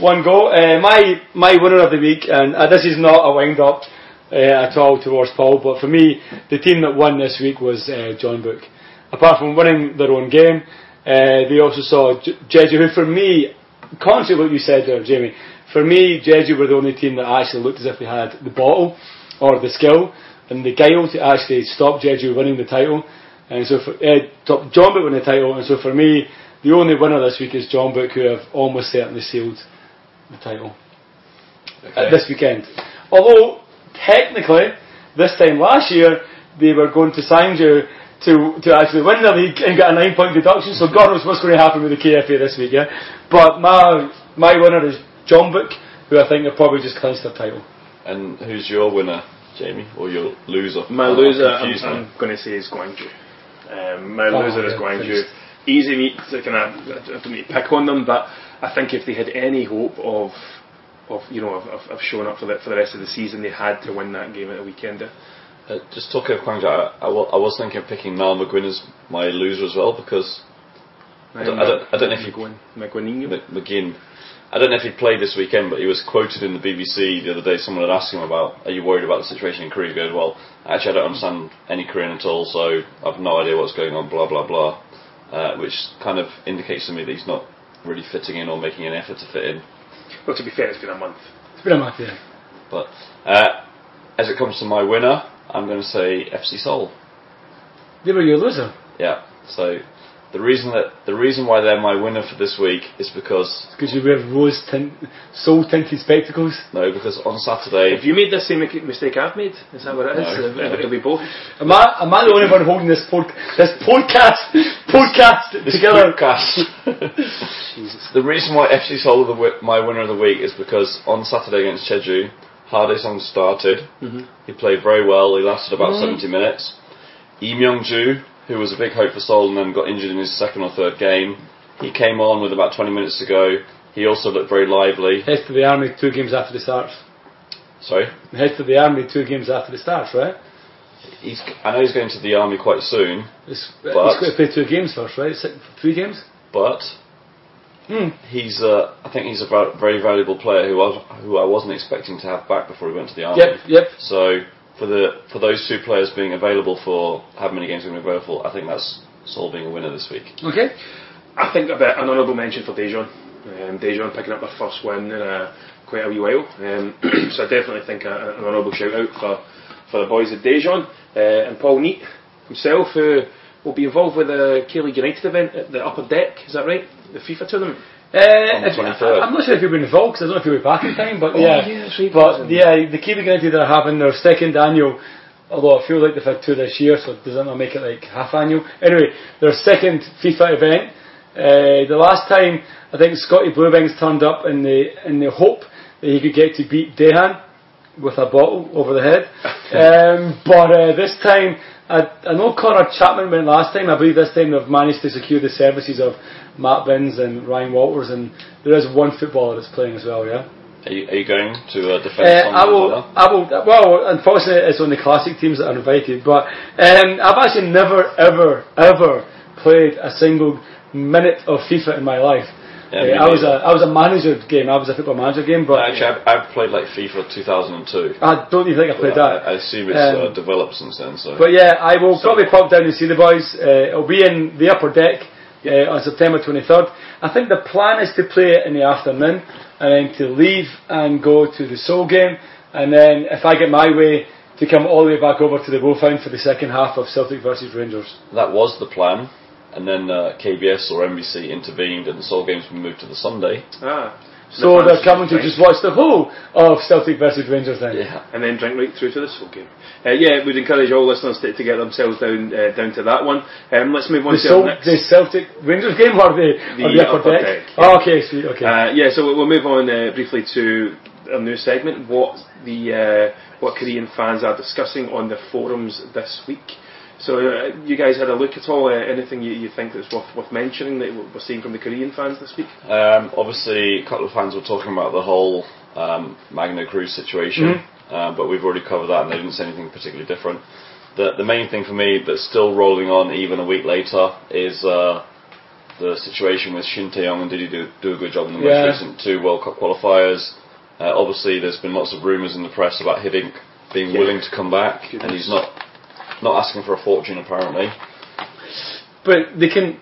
one go. Uh, my my winner of the week, and uh, this is not a wind up uh, at all towards Paul, but for me, the team that won this week was uh, Chonbuk. Apart from winning their own game, uh, they also saw J- Jeju, who for me, contrary to what you said there, Jamie, for me, Jeju were the only team that actually looked as if they had the bottle or the skill and the guile to actually stop Jeju winning the title. And so for uh, top Chonbuk winning the title, and so for me, the only winner this week is Chonbuk, who have almost certainly sealed the title uh, this weekend. Although technically, this time last year they were going to Sangju to to actually win the league and get a nine point deduction. So God knows what's going to happen with the KFA this week. Yeah, but my my winner is Chonbuk, who I think have probably just clinched their title. And who's your winner, Jamie, or your loser? My I'm loser, I'm, confused now. I'm going to say is Gwangju. Um, my Oh, loser is yeah, Gwangju. Easy meat to kind of, I don't need to pick on them, but I think if they had any hope of, of you know, of, of, of showing up for the, for the rest of the season, they had to win that game at the weekend. Uh, just talking of Gwangju, I, I, I was thinking of picking Niall McGinn as my loser as well because I don't- I don't- I don't know if you- McGinn, McGuinninho. Mc- I don't know if he played this weekend, but he was quoted in the BBC the other day. Someone had asked him about, "Are you worried about the situation in Korea?" He goes, "Well, actually, I don't understand any Korean at all, so I've no idea what's going on." Blah blah blah, uh, which kind of indicates to me that he's not really fitting in or making an effort to fit in. Well, to be fair, it's been a month. It's been a month, yeah. But uh, as it comes to my winner, I'm going to say FC Seoul. They were your loser. Yeah. So The reason that the reason why they're my winner for this week is because Because you wear rose tint, soul tinted spectacles. no, because on Saturday If you made the same mistake I've made? Is that what it is? No. Uh, It'll be both. Am I, am I the only one holding this pod, this podcast podcast This together? podcast. the reason why FC Seoul are the wi- my winner of the week is because on Saturday against Jeju, Hardesong started. Mm-hmm. He played very well. He lasted about mm-hmm. 70 minutes. Lee Myung-ju, who was a big hope for Seoul and then got injured in his second or third game, he came on with about 20 minutes to go. He also looked very lively. Heads to the army two games after the starts. Sorry, Heads to the army two games after the starts, right? he's. I know he's going to the army quite soon, It's, But- he's got to play two games first, right? Three games? but Hmm. he's. Uh, I think he's a very valuable player who I, who I wasn't expecting to have back before he went to the army. Yep, yep. So for the for those two players being available for how many games are going to be available for, I think that's Seoul being a winner this week. Okay. I think a bit an honourable mention for Daejeon. Um, Daejeon picking up their first win in uh, quite a wee while. Um, so I definitely think a, an honourable shout out for, for the boys at Daejeon. Uh, and Paul Neat himself, who will be involved with the K-League United event at the Upper Deck, is that right? The FIFA tournament? Uh, if- 23rd. I'm not sure if you've been involved because I don't know if you were back in time, but yeah. Oh, yeah, that's right, But yeah, the K-League United are having their second annual, although I feel like they've had two this year, so does that not make it like half annual? Anyway, their second FIFA event. Uh, the last time I think Scotty Bluewings turned up in the in the hope that he could get to beat Dejan with a bottle over the head. um, but uh, this time, I, I know Connor Chapman went last time. I believe this time they've managed to secure the services of Matt Binns and Ryan Walters, and there is one footballer that's playing as well. Yeah. Are you, are you going to uh, defend Uh, I will. I will. Well, unfortunately, it's only classic teams that are invited. But um, I've actually never, ever, ever played a single minute of FIFA in my life. Yeah, Uh, I was a. I was a manager game. I was a football manager game, but Actually, I've, I've played like FIFA 2002. I don't even think I played I, that. I assume it's Um, uh, developed since then. So But yeah, I will probably pop down and see the boys. Uh, it'll be in the upper deck uh, on September 23rd. I think the plan is to play it in the afternoon and then to leave and go to the Seoul game. And then if I get my way, to come all the way back over to the Wolfhound for the second half of Celtic versus Rangers. that was the plan. And then uh, KBS or NBC intervened, and the Seoul games were moved to the Sunday. Ah. So The they're fans coming to just watch the whole of Celtic versus Rangers then. Yeah. and then drink right through to this whole game. Uh, yeah, we'd encourage all listeners to, to get themselves down uh, down to that one. Um, let's move on The, to Seoul, our next. the Celtic Rangers game or the, or The the upper, upper deck? deck, Oh, okay, sweet, okay. Uh, yeah, so we'll move on uh, briefly to a new segment. What the uh, what Korean fans are discussing on the forums this week. So uh, you guys had a look at all? Uh, anything you, you think that's worth worth mentioning that we're seeing from the Korean fans this week? Um, obviously, a couple of fans were talking about the whole um, Magno Cruz situation, uh, but we've already covered that, and they didn't say anything particularly different. The the main thing for me that's still rolling on even a week later is uh, the situation with Shin Tae-yong and did he do, do a good job in the Yeah. most recent two World Cup qualifiers. Uh, obviously, there's been lots of rumours in the press about Hiddink being Yeah. willing to come back, and he's not not asking for a fortune apparently. But they can,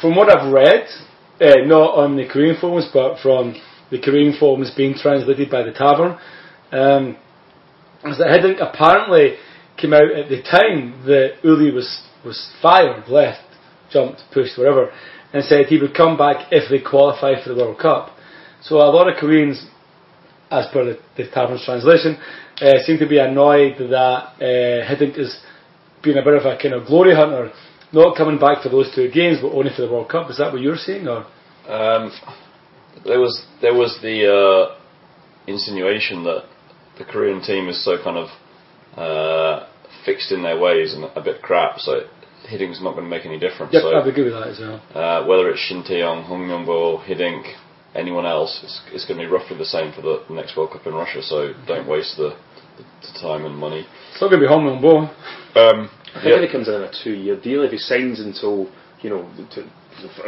from what I've read, uh, not on the Korean forums, but from the Korean forums being translated by the Tavern, um, is that Hiddink apparently came out at the time that Uli was, was fired, left, jumped, pushed, whatever, and said he would come back if they qualify for the World Cup. So a lot of Koreans, as per the, the Tavern's translation, uh, seem to be annoyed that uh, Hiddink is being a bit of a kind of glory hunter, not coming back for those two games, but only for the World Cup. Is that what you're saying, or? Um, there was there was the uh, insinuation that the Korean team is so kind of uh, fixed in their ways and a bit crap, so Hiddink's not going to make any difference. Yep, so I'd agree with that as well. uh, whether it's Shin Tae-yong, Hong Myung-bo, Hiddink, anyone else, it's, it's going to be roughly the same for the next World Cup in Russia. So don't waste the, the, the time and money. It's not going to be Hong ball. Um, I think yeah, if he comes in on a two-year deal, if he signs until you know to,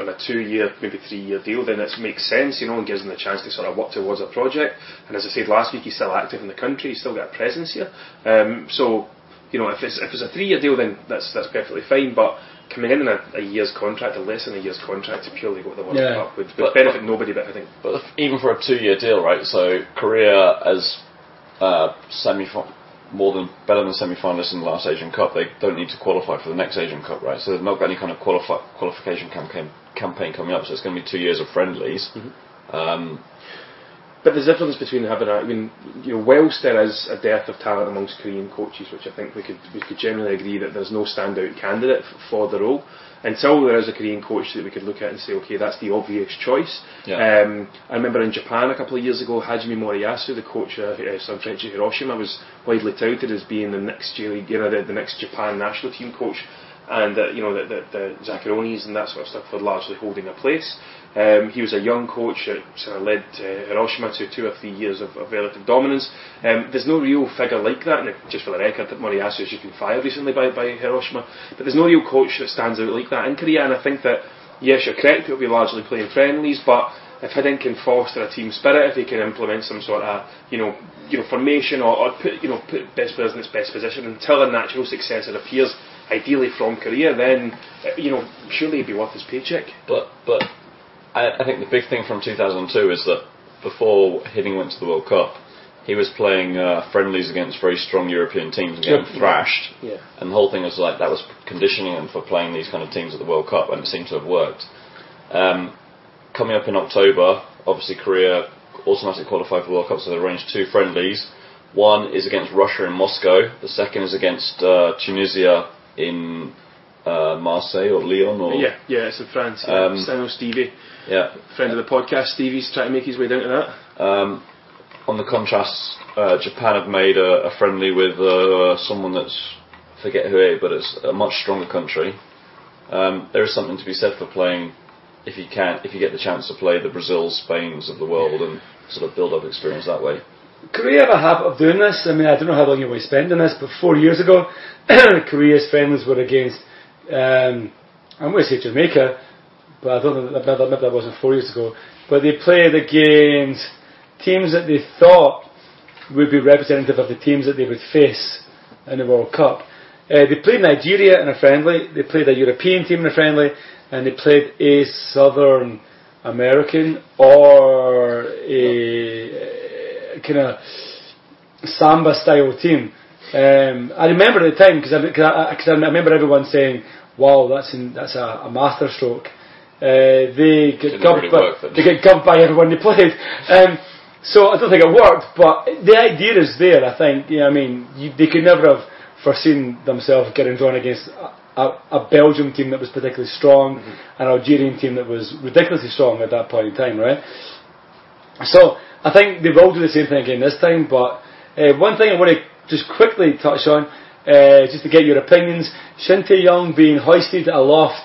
on a two-year, maybe three-year deal, then it makes sense, you know, and gives him the chance to sort of work towards a project. And as I said last week, he's still active in the country. He's still got a presence here. Um, so, you know, if it's if it's a three-year deal, then that's that's perfectly fine. But coming in on a, a year's contract, or less than a year's contract, to purely go to the World Yeah. Cup would, would But- benefit nobody. But I think But if- even for a two-year deal, right? So Korea as uh, semi more than better than semi-finalists in the last Asian Cup, they don't need to qualify for the next Asian Cup, right? So they've not got any kind of qualifi- qualification campaign campaign coming up. So it's going to be two years of friendlies. Um, But there's a difference between having a, I mean, you know, whilst there is a dearth of talent amongst Korean coaches, which I think we could we could generally agree that there's no standout candidate f- for the role. Until there is a Korean coach that we could look at and say, okay, that's the obvious choice. Yeah. Um, I remember in Japan a couple of years ago, Hajime Moriyasu, the coach of uh, Sanfrecce Hiroshima, was widely touted as being the next J League, you know, the, the next Japan national team coach, and uh, you know the, the, the Zaccheronis and that sort of stuff were largely holding a place. Um, he was a young coach that sort of led uh, Hiroshima to two or three years of, of relative dominance. Um, there's no real figure like that, and just for the record, that Moriyasu has just been fired recently by, by Hiroshima, but there's no real coach that stands out like that in Korea, and I think that, yes, you're correct, he'll be largely playing friendlies, but if Hiddink can foster a team spirit, if he can implement some sort of, you know, you know, formation or, or put, you know, put best players in its best position until a natural successor appears, ideally from Korea, then, uh, you know, surely he'd be worth his paycheck. But but I, I think the big thing from 2002 is that before Hiddink went to the World Cup, he was playing uh, friendlies against very strong European teams and getting Yep. thrashed. Yeah. And the whole thing was like that was conditioning him for playing these kind of teams at the World Cup, and it seemed to have worked. Um, coming up in October, obviously Korea automatically qualified for the World Cup, so they arranged two friendlies. One is against Russia in Moscow. The second is against uh, Tunisia in uh, Marseille or Lyon or Yeah, yeah, it's in France. Yeah. Um, Stano Stevie, yeah. friend of the podcast, Stevie's trying to make his way down to that. Um, on the contrast, uh, Japan have made a, a friendly with uh, someone that's I forget who it, is, but it's a much stronger country. Um, there is something to be said for playing, if you can, if you get the chance to play the Brazils, Spains of the world, and sort of build up experience that way. Korea have a habit of doing this. I mean, I don't know how long you will spend on this, but four years ago, Korea's friendlies were against, um, I'm going to say Jamaica, but I don't know, maybe that wasn't four years ago. But they played against teams that they thought would be representative of the teams that they would face in the World Cup. Uh, they played Nigeria in a friendly, they played a European team in a friendly, and they played a Southern American or a kind of samba style team. Um, I remember at the time because I, I, cause I remember everyone saying, "Wow, that's in, that's a, a masterstroke." Uh, they get Didn't gubbed, really by, they get gubbed by everyone they played. Um, so I don't think it worked, but the idea is there. I think. You know, I mean, you, they could never have foreseen themselves getting drawn against a, a, a Belgium team that was particularly strong, an Algerian team that was ridiculously strong at that point in time, right? So I think they will do the same thing again this time. But uh, one thing I want to just quickly touch on, uh, just to get your opinions, Shin Tae-yong being hoisted aloft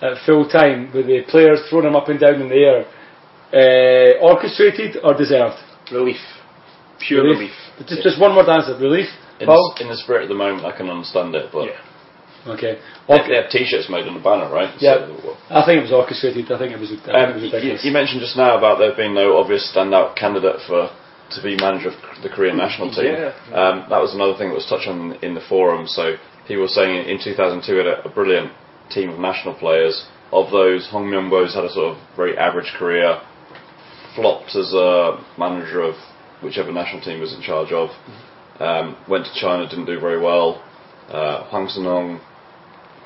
at full time with the players throwing him up and down in the air, uh, orchestrated or deserved? Relief. Pure relief. Just, just one more answer. Relief. In, Paul? the, in the spirit of the moment, I can understand it, but Yeah. Okay. they, they have T-shirts made on the banner, right? Yeah. So, I think it was orchestrated. I think it was. I think it Um, was you, you mentioned just now about there being no obvious standout candidate for to be manager of the Korean national team. Yeah. Um, that was another thing that was touched on in the forum. So people were saying in 2002 we had a, a brilliant team of national players. Of those, Hong Myung-bo's had a sort of very average career, flopped as a manager of whichever national team was in charge of. Um, went to China, didn't do very well. Uh, Hwang Sun-hong,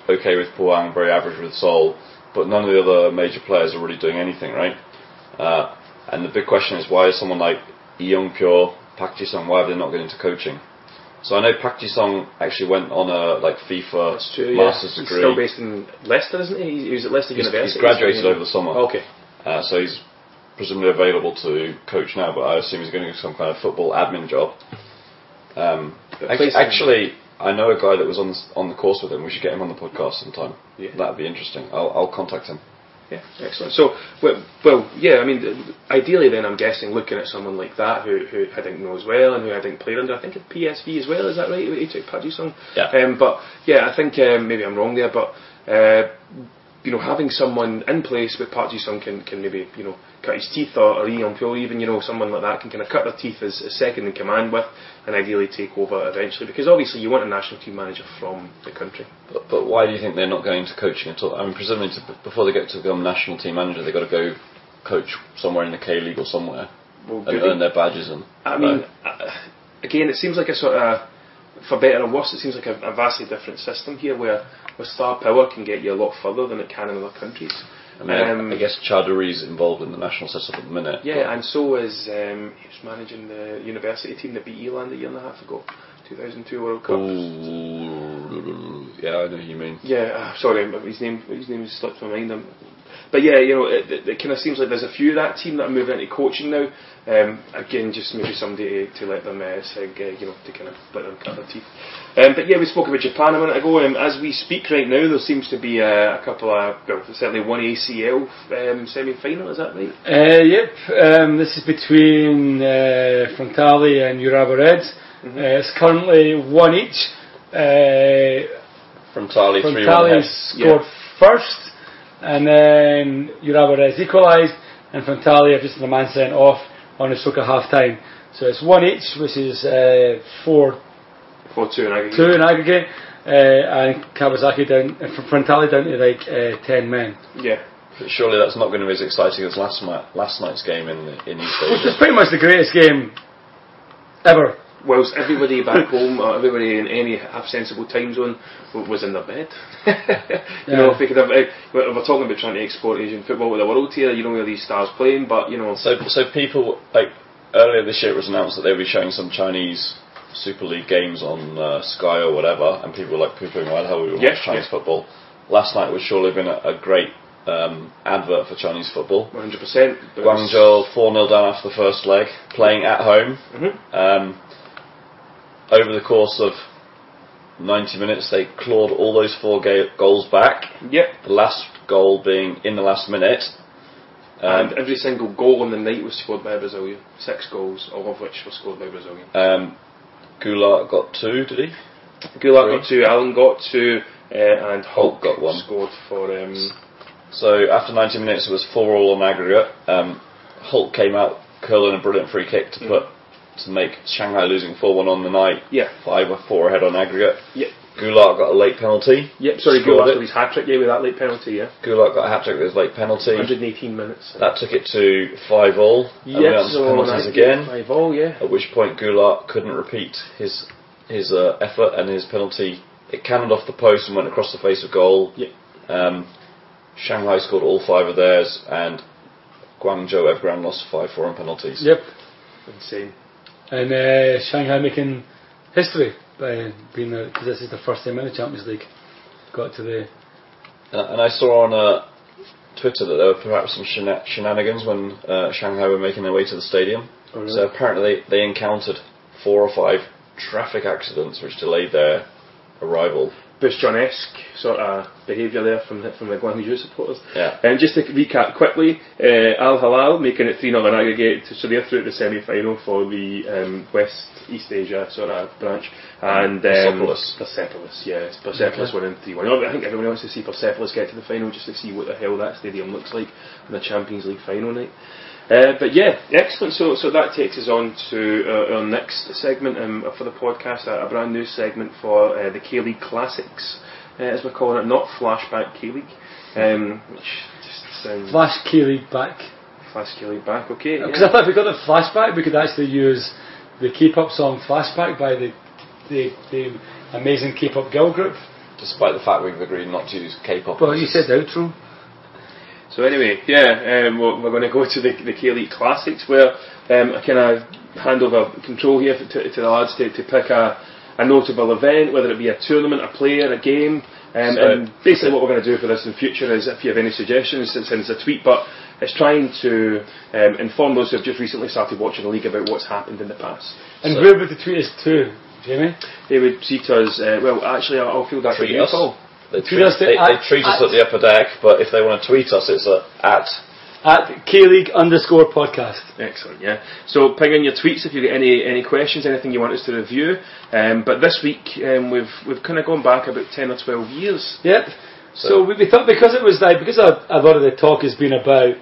okay with Pohang, very average with Seoul, but none of the other major players are really doing anything, right? Uh, and the big question is why is someone like Lee Young-pyo, Park Ji-sung, why have they not got into coaching? So I know Park Ji-sung actually went on a like FIFA true, yeah. master's He's degree. still based in Leicester, isn't he? He was at Leicester He's- University. he's graduated over the summer. Okay. Uh, so he's presumably available to coach now, but I assume he's going to do some kind of football admin job. Um, But act- places- actually, I know a guy that was on the, on the course with him. We should get him on the podcast sometime. Yeah. That'd be interesting. I'll, I'll contact him. Yeah, excellent. So, well, well, yeah, I mean, ideally then I'm guessing looking at someone like that who, who I think knows well and who I think played under, I think at PSV as well, is that right? He took Sung. Yeah. Um, but, yeah, I think um, maybe I'm wrong there, but, uh, you know, having someone in place with Park Ji-sung can, can maybe, you know, cut his teeth or, or Lee Young-pyo even, you know, someone like that can kind of cut their teeth as, as second in command with and ideally take over eventually because obviously you want a national team manager from the country. But, but why do you think they're not going to coaching at all? I mean, presumably to, before they get to become national team manager, they've got to go coach somewhere in the K League or somewhere Well, and earn their badges. And I mean, uh, again, it seems like a sort of for better or worse, it seems like a, a vastly different system here, where where star power can get you a lot further than it can in other countries. I mean, Um, I guess Cha Du-ri's involved in the national setup at the minute. Yeah, and so is um, he was managing the university team that beat Eland a year and a half ago, 2002 World Cup. Ooh, yeah, I know who you mean. Yeah, uh, sorry, his name his name has slipped my mind. Um, but yeah, you know, it, it, it kind of seems like there's a few of that team that are moving into coaching now. Um, again, just maybe somebody to, to let them, uh, say, uh, you know, to kind of let them cut their teeth. Um, but yeah, we spoke about Japan a minute ago. Um, as we speak right now, there seems to be uh, a couple of, well, certainly one ACL um, semi-final. Is that right? Uh, yep, um, this is between uh, Frontale and Urawa Reds. Uh, it's currently one each. Uh, Frontale, 3 1 Frontale ahead. scored first, and then Urawa Reds equalised, and Frontale have just had a man sent off on a stroke at half time. So it's one each, which is uh, 4 4 2 in aggregate. 2 in aggregate, uh, and Kawasaki down, uh, from Frontale down to like uh, 10 men. Yeah. But surely that's not going to be as exciting as last, ma- last night's game in, the, in East Which is pretty much the greatest game ever. Whilst everybody back home, or everybody in any half sensible time zone, was in their bed. you know, if we could have, uh, we're we're talking about trying to export Asian football to the world here. You know where these stars playing, but you know, So, so people like earlier this year it was announced that they would be showing some Chinese Super League games on uh, Sky or whatever, and people were like poo-pooing, why the hell would we Yeah, watch Chinese yeah. football? Last night would surely have been a, a great um, advert for Chinese football. 100. percent Guangzhou 4 0 down after the first leg, playing at home. Mhm. Um, over the course of 90 minutes, they clawed all those four ga- goals back. Yep. The last goal being in the last minute. Um, and every single goal on the night was scored by a Brazilian. Six goals, all of which were scored by a Brazilian. um, Goulart got two, did he? Goulart got two, Alan got two, uh, and Hulk, Hulk got one. scored for. Um, So after 90 minutes, it was 4 all on aggregate. Um, Hulk came out curling a brilliant free kick to put to make Shanghai losing 4 1 on the night. yeah. 5 or 4 ahead on aggregate. Yep. Goulart got a late penalty. Yep. Sorry, Goulart got his hat trick. Yeah, with that late penalty. Yeah. Goulart got a hat trick with his late penalty. 118 minutes. That took it to 5 all. And we went on to so penalties again. Five all. Yeah. At which point Goulart couldn't repeat his his uh, effort and his penalty. It cannoned off the post and went across the face of goal. Yep. Um, Shanghai scored all five of theirs, and Guangzhou Evergrande lost 5 4 on penalties. Yep. Insane. And uh, Shanghai making history by being because this is the first time in the Champions League. Got to the Uh, and I saw on uh, Twitter that there were perhaps some shena- shenanigans when uh, Shanghai were making their way to the stadium. Oh, really? So apparently they encountered four or five traffic accidents which delayed their arrival. Bush John-esque sort of behaviour there from the, from the Guangzhou supporters. Yeah. And just to recap quickly, uh, Al Hilal making it 3 0 in aggregate, so they're through to the semi final for the um, West East Asia sort of branch. And um, Persepolis. Persepolis, it's Persepolis winning 3 1. I think everyone wants to see Persepolis get to the final just to see what the hell that stadium looks like on the Champions League final night. Uh, but yeah, excellent. So, so that takes us on to uh, our next segment um, for the podcast, a, a brand new segment for uh, the K League Classics, uh, as we're calling it, not Flashback K League, um, which just sounds Flash K League back. Flash K League back. Okay, Because yeah. I thought if we got the flashback, we could actually use the K-pop song "Flashback" by the the, the amazing K-pop girl group. Despite the fact we've agreed not to use K-pop. Well, you said the outro. So anyway, yeah, um, we're, we're going to go to the, the K League Classics where um, I kind of hand over control here to, to the lads to, to pick a, a notable event, whether it be a tournament, a player, a game. Um, So- and basically, what we're going to do for this in future is, if you have any suggestions, send us a tweet. But it's trying to um, inform those who have just recently started watching the league about what's happened in the past. And So- where would the tweet us to, Jamie? They would treat us. Uh, well, actually, I'll, feel that for you. Paul. They Tweet treat, us to they, they at- treat us at- at the upper deck, but if they want to tweet us, it's at, at At K League underscore podcast. Excellent, yeah. So ping in your tweets if you get any any questions, anything you want us to review. Um, but this week um, we've we've kind of gone back about ten or twelve years. Yep. So, we, we thought because it was like because a, a lot of the talk has been about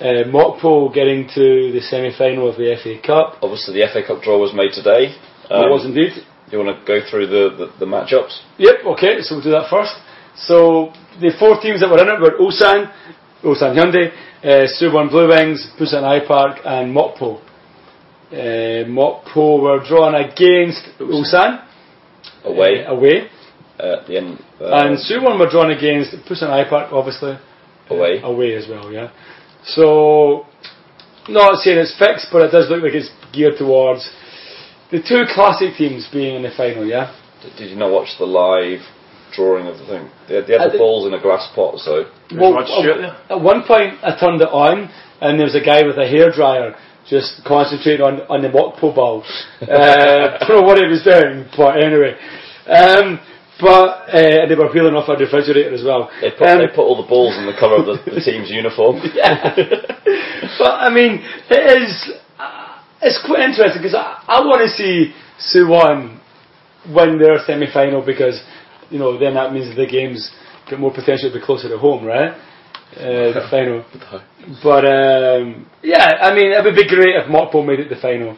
uh, Mokpo getting to the semi-final of the FA Cup. obviously the FA Cup draw was made today. it Um, was indeed. You want to go through the, the, the matchups? Yep, okay, so we'll do that first. So the four teams that were in it were Ulsan, Ulsan Hyundai, uh, Suwon Blue Wings, Busan I Park, and Mokpo. Uh, Mokpo were drawn against Ulsan. Away. uh, away. at the end. Uh, and Suwon were drawn against Busan I Park, obviously. away. Away as well, yeah. So, not saying it's fixed, but it does look like it's geared towards the two classic teams being in the final, yeah? Did you not watch the live drawing of the thing? They had, they had I the balls in a glass pot, so Well, Rod Stewart at- at one point I turned it on and there was a guy with a hairdryer just concentrating on, on the Mokpo ball. Uh, don't know what he was doing, but anyway. Um, but uh, they were wheeling off a refrigerator as well. they put Um, they put all the balls in the colour of the, the team's uniform. yeah. but I mean, it is. Uh, it's quite interesting because I, I want to see Suwon win their semi-final because you know then that means the games get more potential to be closer to home, right? Uh, the final. But um, yeah, I mean, it would be great if Mokpo made it to the final.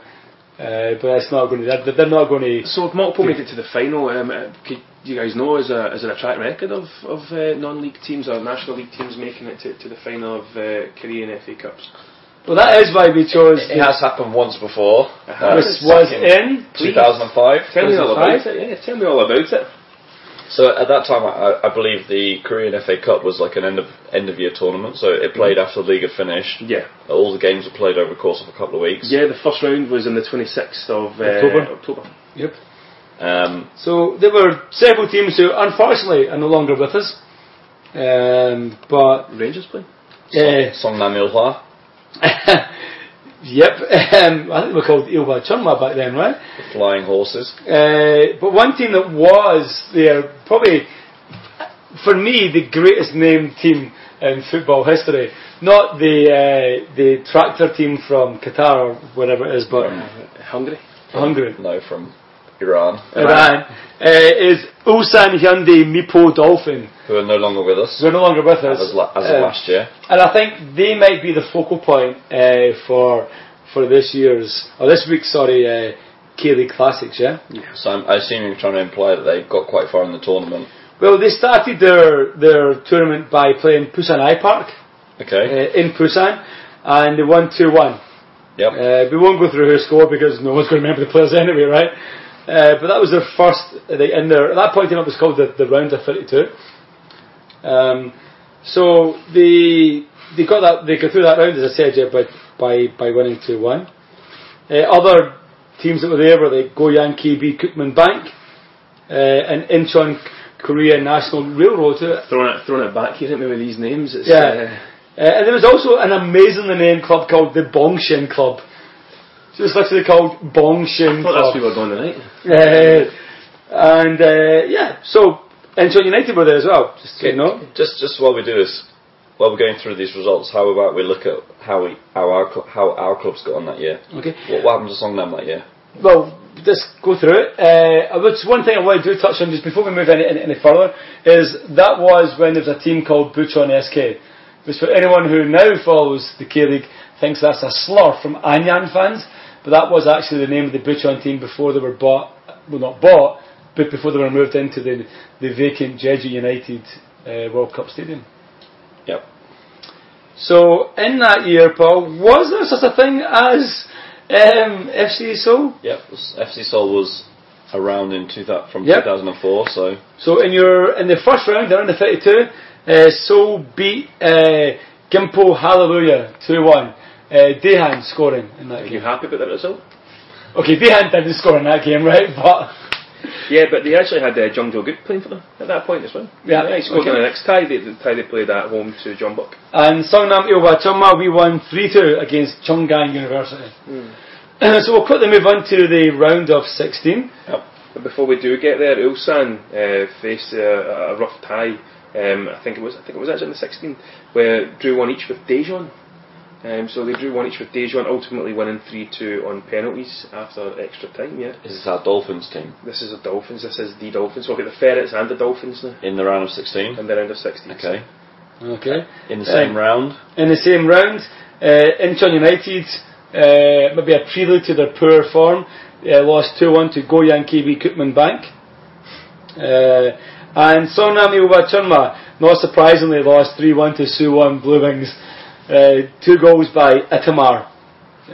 Uh, but it's not going to. They're, they're not going to. So if Mokpo made it to the final, um, uh, could you guys know is, a, is there a track record of, of uh, non-league teams or national league teams making it to, to the final of uh, Korean FA Cups? Well, that is why we chose. It has happened once before. Uh, This back was in in 2005. Tell me all about it. Yeah, tell me all about it. So at that time, I, I believe the Korean FA Cup was like an end of end of year tournament. So it played after the league had finished. Yeah. All the games were played over the course of a couple of weeks. Yeah, the first round was on the 26th of uh, October. October. Yep. Um, So there were several teams who, unfortunately, are no longer with us. Um, but Rangers playing. uh, Songnam Ilhwa, yep, um, I think they were called Ilhwa Chunma back then, right? the Flying Horses. Uh, but one team that was there, probably for me, the greatest named team in football history. Not the uh, the tractor team from Qatar or whatever it is, but Hungary. Hungary. No, from Iran, Iran uh, is Ulsan Hyundai Mipo Dolphin. who are no longer with us They're no longer with us. as, la- as of Um, last year. And I think they might be the focal point uh, for for this year's or this week's sorry uh, K League Classics. Yeah. So I'm, I assume you're trying to imply that they got quite far in the tournament. Well, they started their their tournament by playing Busan I Park Okay. uh, in Busan, and they won two one. yep. Uh, we won't go through who scored because no one's going to remember the players anyway, right? Uh, but that was their first. They, in their, at that point, in it was called the, the round of 32. Um, so they they got that they got through that round, as I said, yeah, by by by winning two one. Uh, other teams that were there were the Goyang KB Kookmin Bank uh, and Incheon Korea National Railroad. Uh, Throwing it, throwing it back here at me with these names. It's, Yeah. uh, and there was also an amazingly named club called the Bongshin Club. So it's literally called Bongshin Uh, I thought that's Club. where we were going tonight. Uh, and uh, yeah, so Incheon United were there as well. Just so you know. Just just while we do this, while we're going through these results, how about we look at how we how our how our clubs got on that year? Okay. What, what happened to Songnam that year? Well, just go through it. Uh, one thing I want to do touch on just before we move any, any, any further is that was when there was a team called Bucheon SK. Which for anyone who now follows the K League thinks that's a slur from Anyang fans, but that was actually the name of the Bucheon team before they were bought, well not bought, but before they were moved into the the vacant Jeju United uh, World Cup Stadium. Yep. So in that year, Paul, was there such a thing as um, FC Seoul? Yep. FC Seoul was around in two thou- from Yep. 2004. So So in your in the first round, they're in the 32. Uh, Seoul beat uh, Gimpo Hallelujah 2-1. Uh, Dejan scoring in that Are you happy about that result? Okay, Dejan didn't score in that game, right? But Yeah, but they actually had uh, Jung Jo Gook playing for them at that point as well. Yeah, he scored okay. in the next tie. They, the tie they played at home to Jeonbuk. and Songnam Ilhwa Chunma, we won 3-2 against Chung-Ang University. so we'll quickly move on to the round of 16. Yep. But before we do get there, Ulsan uh, faced uh, a rough tie. Um, I think it was. I think it was actually in the 16, where drew one each with Daejeon. Um, so they drew one each with Daejeon, ultimately winning 3-2 on penalties after extra time. Yeah, this is our Dolphins team this is the Dolphins. This is the Dolphins. We'll get the Ferrets and the Dolphins now in the round of 16. in the round of 16. Okay. Okay. In the same Um, round. in the same round. Uh, Incheon United, uh, maybe a prelude to their poor form, uh, lost 2-1 to Goyang KB Kookmin Bank. Uh, and Songnam Ilhwa Chunma, not surprisingly, lost 3-1 to Suwon Blue Wings. Uh, two goals by Itamar.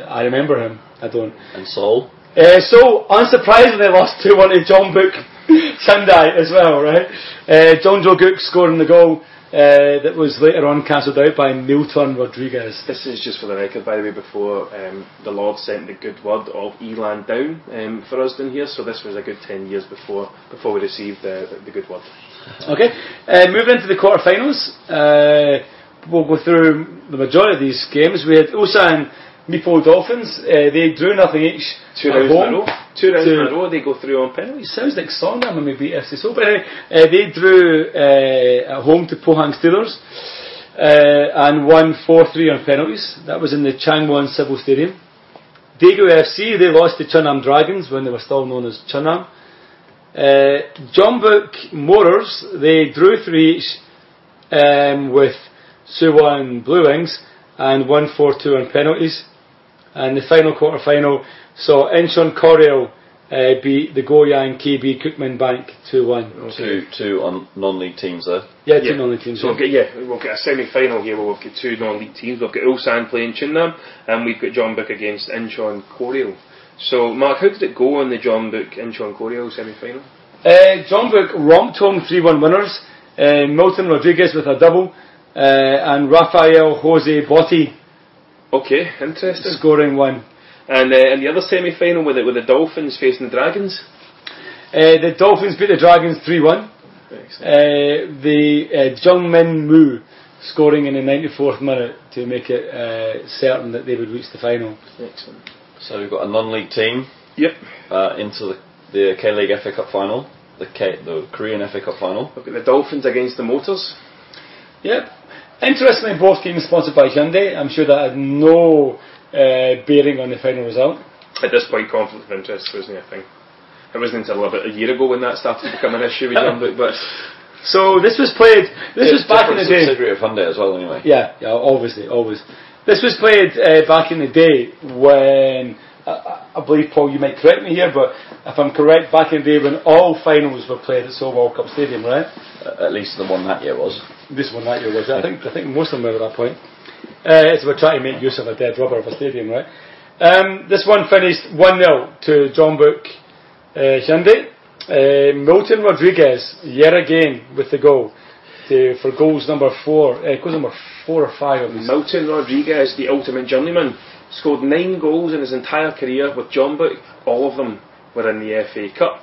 I remember him. I don't. And Seoul. Uh, so, unsurprisingly, lost 2-1 to Jeonbuk. Shandai as well, right? Uh, Jung Jo Gook scoring the goal uh, that was later on cancelled out by Milton Rodriguez. This is just for the record, by the way, before um, the Lord sent the good word of Eland down um, for us down here. So this was a good ten years before before we received the, the, the good word. Okay, uh, moving into the quarterfinals. Uh, we'll go through the majority of these games. We had Usa and Meepo Dolphins. Uh, they drew nothing each. Two rounds in a row. Two rounds in a row. They go through on penalties. Sounds like Songnam and maybe FC Seoul. But anyway, uh, they drew uh, at home to Pohang Steelers uh, and won 4-3 on penalties. That was in the Changwon Civil Stadium. Daegu FC, they lost to Chunnam Dragons when they were still known as Chunnam. Uh, Motors, they drew 3 each um, with Suwon Blue Wings and won 4-2 on penalties. And the final quarter final saw Incheon Korea uh, beat the Goyang KB Kookmin Bank 2-1. Two two on non-league teams there. Yeah, two non-league teams. So we'll get, yeah, we'll get a semi-final here where we've got two non-league teams. We've got Ulsan playing Chunnam, and we've got Jeonbuk against Incheon Koryo. So, Mark, how did it go in the Jeonbuk Incheon Koryo semi-final? Uh, Jeonbuk romped home 3-1 winners. Uh, Milton Rodriguez with a double. Uh, and Rafael Jose Botti Okay, interesting. scoring one. And uh, in the other semi-final with it, with the Dolphins facing the Dragons. Uh, the Dolphins beat the Dragons 3-1. Excellent. Uh, the uh, Jung Min Moo scoring in the 94th minute to make it uh, certain that they would reach the final. Excellent. So we've got a non-league team Yep. uh, into the, the K League FA Cup final, the K, the Korean FA Cup final. We've got the Dolphins against the Motors. Yep. Interestingly, both games sponsored by Hyundai. I'm sure that had no uh, bearing on the final result. At this point, conflict of interest wasn't a thing. It wasn't until about a year ago when that started to become an issue with Jeonbuk, but So this was played. This was back in the day. subsidiary of Hyundai as well, anyway. Yeah, yeah, obviously, always. This was played uh, back in the day when I, I believe Paul, you might correct me here, but if I'm correct, back in the day when all finals were played at Seoul World Cup Stadium, right? At least the one that year was. This one that year was. I think I think most of them were at that point. Uh, so we're trying to make use of a dead rubber of a stadium, right? Um, this one finished 1 0 to Jeonbuk uh, Hyundai. Uh, Milton Rodriguez, yet again, with the goal to, for goals number four. Uh, goals number four or five. Milton Rodriguez, the ultimate journeyman, scored nine goals in his entire career with Jeonbuk. All of them were in the FA Cup.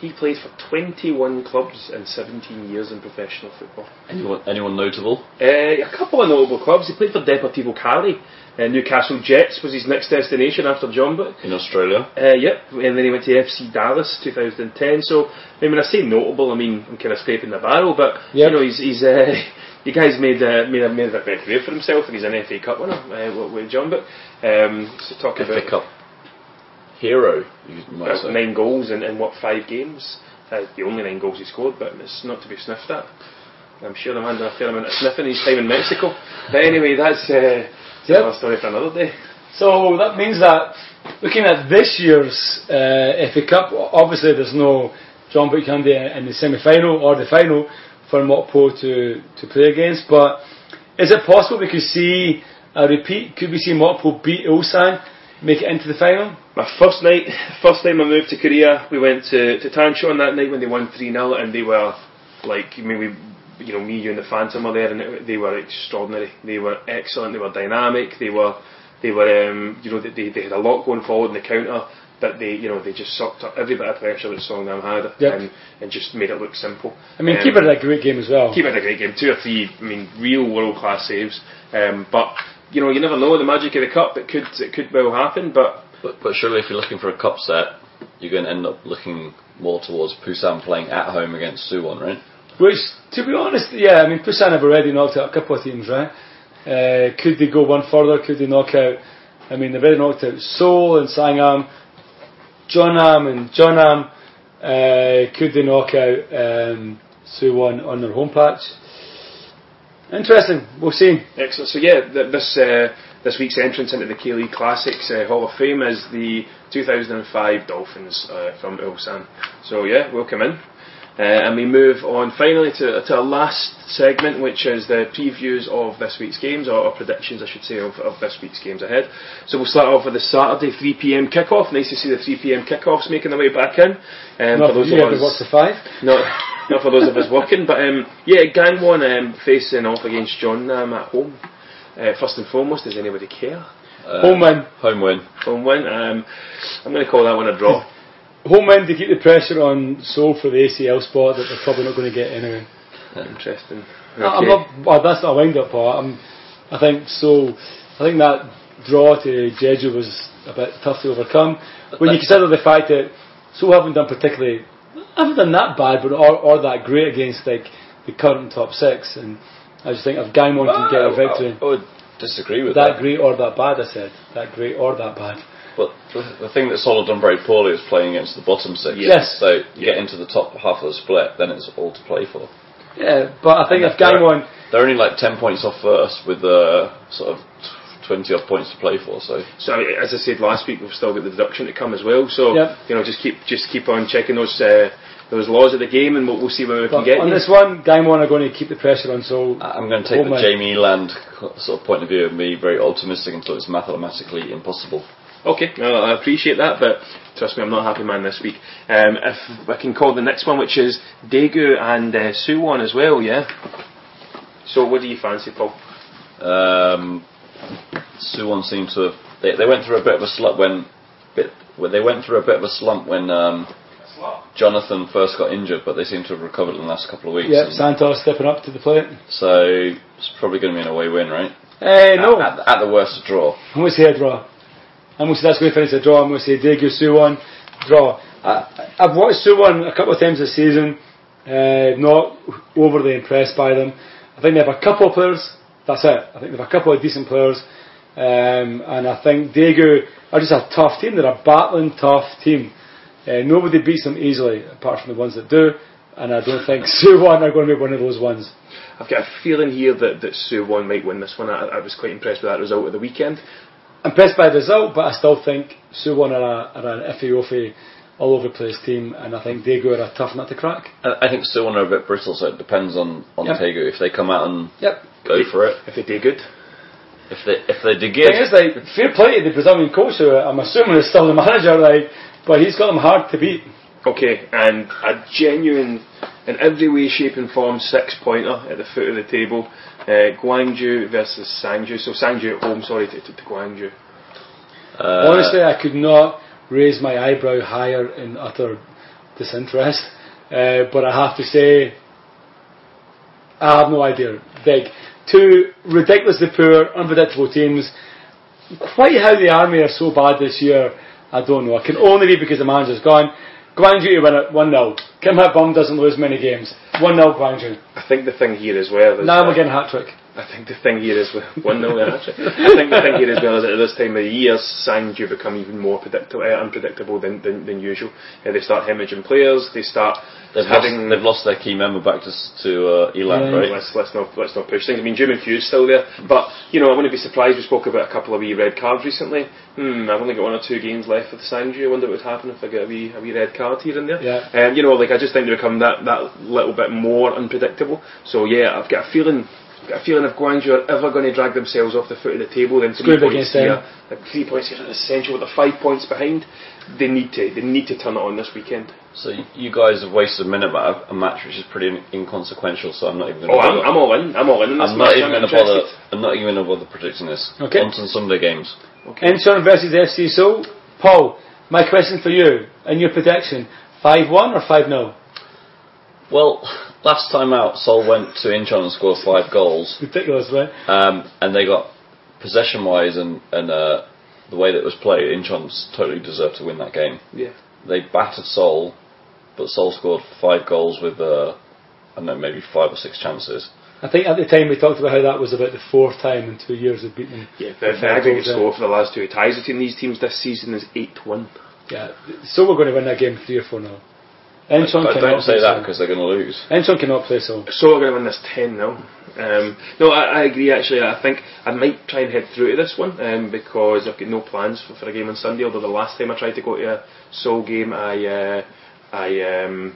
He played for 21 clubs in 17 years in professional football. Anyone, anyone notable? Uh, a couple of notable clubs. He played for Deportivo Cali. Uh, Newcastle Jets was his next destination after Jeonbuk. In Australia. Uh, yep, and then he went to FC Dallas 2010. So, I mean, when I say notable, I mean I'm kind of scraping the barrel, but Yep. you know, he's he's uh, the guy's made uh, made a made a big career for himself, and he's an FA Cup winner uh, with- with John. But um, so talk FA about Cup hero, you might uh, say. nine goals in, in what five games? Uh, the only nine goals he scored, but it's not to be sniffed at. I'm sure the man did a fair amount of sniffing his time in Mexico. But anyway, that's uh, Yep. another story for another day. So that means that looking at this year's uh, FA Cup, obviously there's no Jeonbuk Hyundai in the semi-final or the final for Mokpo to, to play against. But is it possible we could see a repeat? Could we see Mokpo beat Ulsan, make it into the final? My first night, first time I moved to Korea, we went to to Tancheon that night when they won three 0 and they were like, I mean, we, you know, me, you, and the Phantom were there, and it, they were extraordinary. They were excellent. They were dynamic. They were, they were, um, you know, they they had a lot going forward in the counter, but they, you know, they just sucked up every bit of pressure that Songnam had, Yep. and and just made it look simple. I mean, Um, keep it a great game as well. keep it a great game. Two or three, I mean, real world class saves. Um, but you know, you never know the magic of the cup. It could it could well happen, but But, but surely if you're looking for a cup set, you're going to end up looking more towards Busan playing at home against Suwon, right? Which, to be honest, yeah, I mean, Busan have already knocked out a couple of teams, right? Uh, could they go one further? Could they knock out? I mean, they've already knocked out Seoul and Sangam, Jeonnam and Jeonnam. Uh, could they knock out um, Suwon on their home patch? Interesting. We'll see. Excellent. So yeah, th- this uh, this week's entrance into the K League Classics uh, Hall of Fame is the 2005 Dolphins uh, from Ulsan. So yeah, welcome in. Uh, and we move on finally to, to our last segment, which is the previews of this week's games, or, or predictions, I should say, of, of this week's games ahead. So we'll start off with the Saturday 3 pm kickoff. Nice to see the 3 pm kickoffs making their way back in. Um, Not for those you us, work to five. Not, not for those of us working, but um, yeah, Gangwon um, facing off against John um, at home. Uh, first and foremost, does anybody care? Uh, home win. Home win. Home win. Um, I'm going to call that one a draw. home win to keep the pressure on Seoul for the ACL spot that they're probably not going to get anyway. Interesting. Okay. I'm not, well, that's not a wind up part. I'm, I think so. I think that draw to Jeju was a bit tough to overcome. When you consider the fact that Seoul haven't done particularly, haven't done that bad, but or, or that great against like the current top six, and I just think if Gangwon can get a victory, I, I would disagree with that. That great or that bad, I said that great or that bad. But the, the thing that Seoul have done very poorly is playing against the bottom six. Yes. So you get into the top half of the split, then it's all to play for. Yeah, but I think if Gangwon they're only like ten points off first with uh, sort of twenty odd points to play for. So, so as I said last week, we've still got the deduction to come as well. So yep. you know, just keep just keep on checking those. Uh, those laws of the game, and we'll, we'll see where we but can get. On this one, Gangwon are going to keep the pressure on. So I'm going to take the Jamie Land sort of point of view and be very optimistic until it's mathematically impossible. Okay, well, I appreciate that, but trust me, I'm not a happy man this week. Um, if I can call the next one, which is Daegu and uh, Suwon as well, yeah. So, what do you fancy, Paul? Um, Suwon seemed to have they, they went through a bit of a slump when bit well, they went through a bit of a slump when um, Jonathan first got injured, but they seem to have recovered in the last couple of weeks. Yeah, Santos stepping up to the plate. So it's probably going to be an away win, right? Uh, no, at, at, at the worst, a draw. I'm going to say a draw. I'm going to say that's going to finish a draw. I'm going to say Daegu Suwon draw. I, I've watched Suwon a couple of times this season. Uh, not overly impressed by them. I think they have a couple of players. That's it. I think they have a couple of decent players. Um, and I think Daegu are just a tough team. They're a battling, tough team. Uh, nobody beats them easily, apart from the ones that do. And I don't think Suwon are going to be one of those ones. I've got a feeling here that, that Suwon might win this one. I, I was quite impressed with that result at the weekend impressed by the result, but I still think Suwon are, a, are an iffy offy all over the place team, and I think Daegu are a tough nut to crack. I, I think Suwon are a bit brittle, so it depends on on yep. Daegu if they come out and yep. go if for it. If they do good. If they if they do good. Thing is, like fair play to the Brazilian coach. Who I'm assuming is still the manager, like, but he's got them hard to beat. Okay, and a genuine, in every way, shape, and form, six pointer at the foot of the table. Uh, Gwangju versus Sangju. So Sangju at home, sorry, to, to, to Gwangju. Uh, Honestly, I could not raise my eyebrow higher in utter disinterest. Uh, but I have to say, I have no idea. Like, two ridiculously poor, unpredictable teams. Quite how the Army are so bad this year, I don't know. It can only be because the manager's gone. Gwangju to win it 1 0. Kim Hak-bum doesn't lose many games. 1 0 Gwangju. I think the thing here as well is. Now we're getting hat trick. I think the thing here is one nil. actually. I think the thing here as well is that at this time of the year, Sangju become even more predictable, uh, unpredictable than, than, than usual. Uh, they start hemorrhaging players. They start they've having lost, they've lost their key member back to to uh, Eland, yeah, right? Let's let's not let's not push things. I mean, Joo Min-kyu still there, but you know I wouldn't be surprised. We spoke about a couple of wee red cards recently. Hmm, I've only got one or two games left with Sangju. I wonder what would happen if I get a wee a wee red card here and there. Yeah. Um, you know, like I just think they become that that little bit more unpredictable. So yeah, I've got a feeling got a feeling if Gwangju are ever going to drag themselves off the foot of the table, then three points here, like three points here is essential. With the five points behind, they need to they need to turn it on this weekend. So you guys have wasted a minute about a match which is pretty inconsequential. So I'm not even. oh, I'm, I'm, all in. I'm all in. in I'm not even going to bother. I'm not even going to bother predicting this. Okay. On to Sunday games. Okay. Incheon versus FC Seoul. Paul, my question for you and your prediction: five one or five 0 Well, last time out, Seoul went to Incheon and scored five goals. Ridiculous, right? Um, and they got possession wise and and uh, the way that it was played, Incheon totally deserved to win that game. Yeah. They battered Seoul, but Seoul scored five goals with uh, I don't know maybe five or six chances. I think at the time we talked about how that was about the fourth time in two years of beating. Yeah, the, the aggregate score for the last two ties between these teams this season is eight one. Yeah, so we're going to win that game three or four now. Incheon but don't say that because they're going to lose. Incheon cannot play so. So we're going to win this 10 0. Um, no, I, I, agree actually. I think I might try and head through to this one um, because I've got no plans for, for, a game on Sunday. Although the last time I tried to go to a Seoul game, I uh, I um,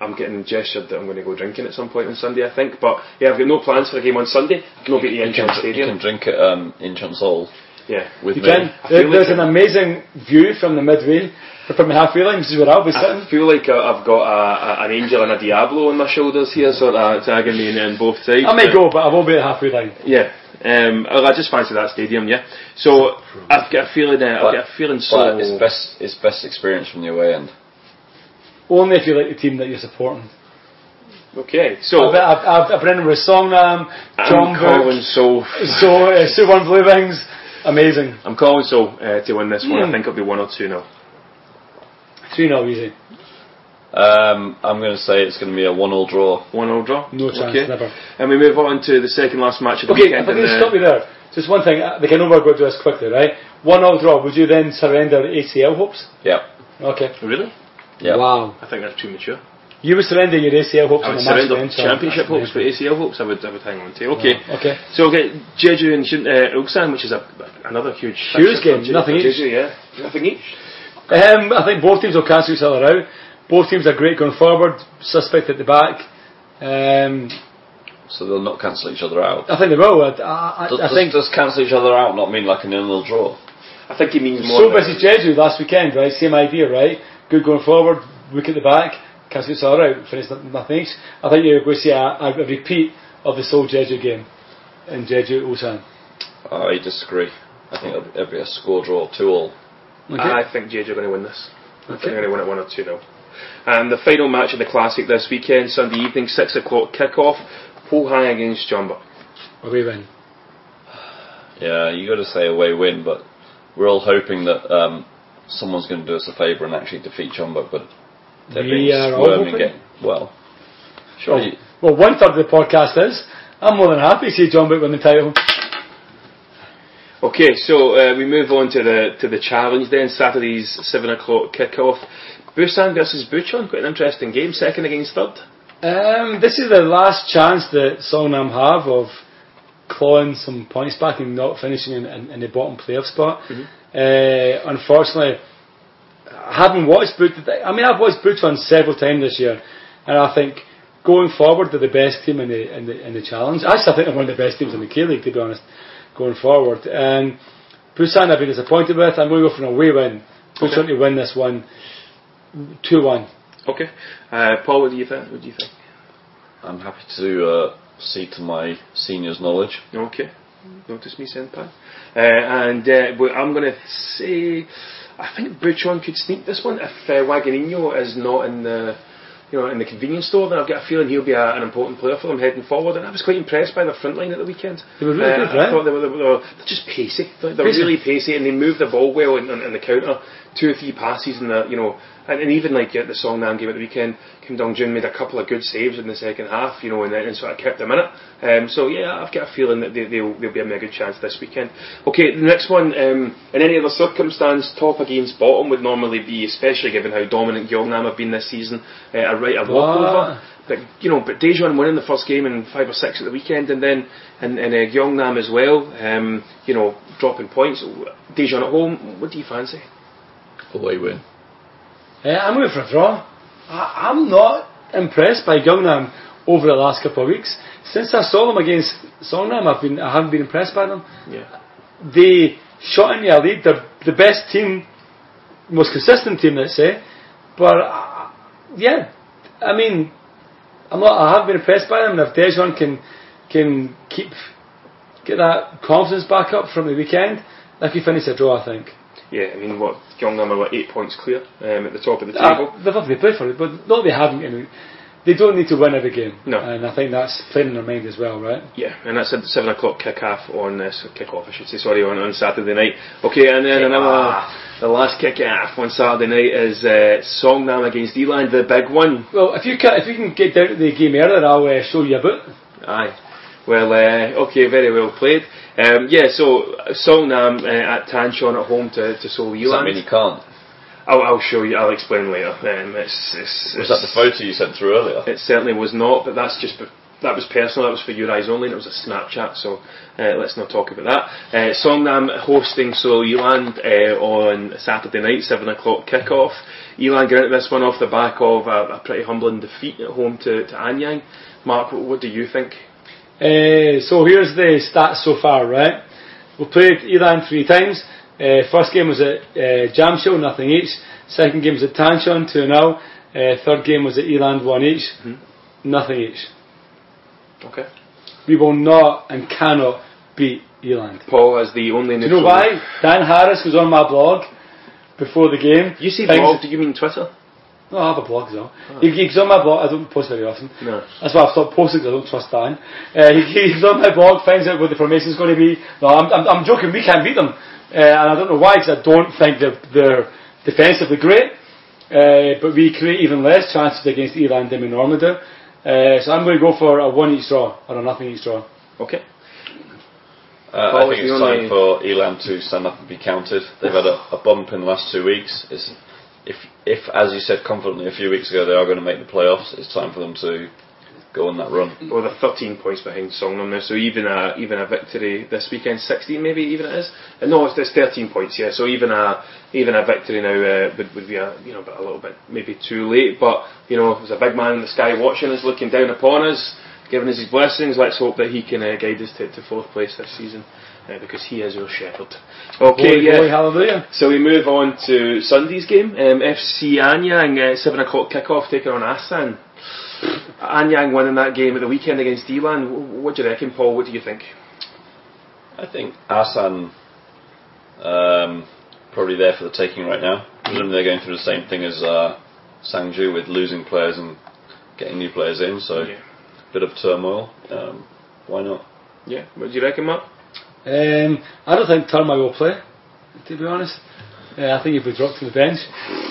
I'm getting gestured that I'm going to go drinking at some point on Sunday, I think. But yeah, I've got no plans for a game on Sunday. No be at the You can, Incheon you can drink at um, Incheon Seoul Yeah. with You me. can. There, there's like an it- amazing view from the midway, from the halfway line. This is where I'll be I sitting. feel like uh, I've got a, a, an angel and a Diablo on my shoulders here, sort of tagging me in, in both sides. I may go, but I won't be at halfway line. Yeah. Um, well, I just fancy that stadium, yeah. So I've got a feeling. Uh, I've got a feeling so. But it's best it's best experience from the away end. Only if you like the team that you're supporting. Okay, so I've, I've, I've, I've been in with Songnam, John I'm calling Book, so. so uh, Suwon Blue Wings. Amazing. I'm calling so uh, to win this one. I Hmm. think it'll be one or two now. 3 0 easy. Um, I'm going to say it's going to be a one-all draw. One all draw. No chance, Okay. never. And we move on to the second last match of the Okay, weekend. if I and, can uh, stop you there. Just one thing, uh, they can over go to us quickly, right? One all draw, would you then surrender ACL hopes? Yep. Okay. Really? Yep. Wow. I think that's too mature. You would surrender your ACL hopes I would a surrender against championship China. hopes, but ACL hopes I would, I would hang on to. Okay. Okay. So okay, Jeju and Shin, uh, Ulsan, which is a, another huge Huge game, nothing each. Jeju, yeah, nothing each. Um, I think both teams will cancel each other out. Both teams are great going forward. Suspect at the back. Um, So they'll not cancel each other out. I think they will. I, I, Does, I think does cancel each other out not mean like a nil-nil draw? I think it means more. so than- busy Jeju last weekend, right? Same idea, right? Good going forward, weak at the back, cancel each other out, finish no- nothing each. I think you're going to see a, a, a repeat of the Seoul Jeju game in Jeju Ulsan. I disagree. I think it'll, it'll be a score draw, two-all. Okay. I think Jeju are going to win this. I think they're going to win it one or two 0 And the final match of the Classic this weekend, Sunday evening, six o'clock kick-off. Pohang against Jeonbuk. Away win. Yeah, you got to say away win, but we're all hoping that um, someone's going to do us a favour and actually defeat Chonbuk, but they're We being are all squirming hoping. it. Well, surely. Well, one third of the podcast is. I'm more than happy to see Jeonbuk win the title. Okay, so uh, we move on to the to the challenge then. Saturday's seven o'clock kick-off. Busan versus Bucheon, quite an interesting game. Second against third. Um, this is the last chance that Songnam have of clawing some points back and not finishing in, in, in the bottom playoff spot. Uh, unfortunately, having watched But, I mean, I've watched Bucheon several times this year, and I think going forward they're the best team in the in the in the challenge. Actually, I think they're one of the best teams in the K League, to be honest. Going forward, and Busan I've been disappointed with. I'm going to go for an away win. Bucheon to win this one, two one. Okay. Uh, Paul, what do you think? What do you think? I'm happy to uh, see to my seniors' knowledge. Okay. Notice me, Senpai. Uh, and uh, but I'm going to say, I think Bucheon could sneak this one if uh, Waganino is not in the. You know, in the convenience store, then I've got a feeling he'll be a, an important player for them heading forward. And I was quite impressed by their front line at the weekend. They were really Uh, good, I thought they were, they were, they're just pacey. They're, Pacey. really pacey, and they move the ball well in, in, in the counter. Two or three passes, and the you know, and, and even like at the Songnam game at the weekend, Kim Dong Jun made a couple of good saves in the second half. You know, and, and sort of kept them in it. Um, so yeah, I've got a feeling that they, they'll they'll be a mega chance this weekend. Okay, the next one. Um, in any other circumstance, top against bottom would normally be, especially given how dominant Gyeongnam have been this season, uh, a right a walkover. But you know, but Daejeon winning the first game and five or six at the weekend, and then and, and uh, Gyeongnam as well. Um, you know, dropping points. Daejeon at home. What do you fancy? Away win. Yeah, I'm going for a draw. I, I'm not impressed by Gyeongnam over the last couple of weeks. Since I saw them against Songnam, I've been I haven't been impressed by them. Yeah. They shot in their lead. They're the best team, most consistent team, let's say. But uh, yeah, I mean, I'm not. I have been impressed by them. And if Daejeon can can keep get that confidence back up from the weekend, they could finish a draw. I think. Yeah, I mean, what Gyeongnam are what, eight points clear um, at the top of the Uh, table. they've obviously played for it, but not they haven't. I mean, they don't need to win every game. No. And I think that's playing in their mind as well, right? Yeah, and that's at seven o'clock kick off on this kick off, I should say. Sorry, on, on Saturday night. Okay, and then another the last kick off on Saturday night is uh, Songnam against Eland, the big one. Well, if you can, if you can get down to the game earlier, I'll uh, show you a bit. Aye. Well, uh, okay, very well played. Um, yeah, so Songnam uh, at Tancheon at home to, to Seoul Does that mean you can't? I'll, I'll show you. I'll explain later. Um, it's, it's, Was that the photo you sent through earlier? It certainly was not, but that's just that was personal. That was for your eyes only, and it was a Snapchat. So uh, let's not talk about that. Uh, Songnam hosting Seoul Eland uh, on Saturday night, seven o'clock kickoff. Eland get into this one off the back of a, a pretty humbling defeat at home to, to Anyang. Mark, what, what do you think? Uh, so here's the stats so far, right? We played Eland three times. Uh, first game was at uh, Jamsil, nothing each. Second game was at Tancheon, 2 0. Uh, third game was at Eland, 1 each. Nothing each. Okay. We will not and cannot beat Eland. Paul as the only Do you know why? Dan Harris was on my blog before the game. You Things- blog, do you mean Twitter? No, I have a blog as well. He, he's on my blog. I don't post very often. No. That's why I've stopped posting 'cause I don't trust Dan. Uh, he, he's on my blog, finds out what the formation's going to be. No, I'm, I'm, I'm joking. We can't beat them. Uh, and I don't know why, because I don't think they're, they're defensively great. Uh, but we create even less chances against Eland than we normally do. Uh, so I'm going to go for a one each draw, or a nothing each draw. Okay. Uh, I think it's time for Eland to stand up and be counted. They've had a, a bump in the last two weeks. It's, if, if, as you said confidently a few weeks ago, they are going to make the playoffs, it's time for them to go on that run. Well, they're 13 points behind Songnam now, so even a even a victory this weekend, 16 maybe even it is. Uh, no, it's, it's 13 points, yeah. So even a even a victory now uh, would, would be a you know a little bit maybe too late. But you know, there's a big man in the sky watching us, looking down upon us, giving us his blessings. Let's hope that he can uh, guide us to, to fourth place this season. Uh, because he is your shepherd. Okay, Boy, yeah. boy, hallelujah. So we move on to Sunday's game. Um, FC Anyang, uh, 7 o'clock kickoff, taking on Asan. Anyang winning that game at the weekend against Eland. What do you reckon, Paul? What do you think? I think Asan um, probably there for the taking right now. Presumably they're going through the same thing as uh, Sangju with losing players and getting new players in, so Yeah. bit of turmoil. Um, why not? Yeah, what do you reckon, Matt? Um, I don't think Turma will play, to be honest. Uh, I think he'll be dropped to the bench.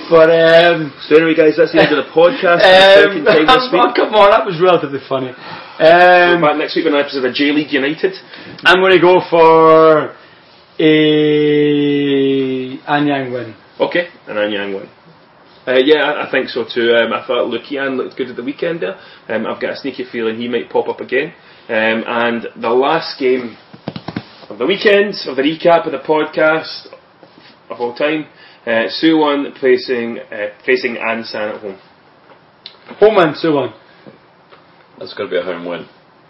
But um, So anyway, guys, that's the end of the podcast. um, this oh, come on, that was relatively funny. Um, back next week with an episode of J League United. I'm going to go for a Anyang win. Okay, an Anyang win. Uh, yeah, I, I think so too. Um, I thought Lukian looked good at the weekend there. Um, I've got a sneaky feeling he might pop up again. Um, and the last game of the weekend, of the recap of the podcast of all time, uh, Suwon facing, uh, facing Ansan at home. Home win, 2 1. That's to be a home win.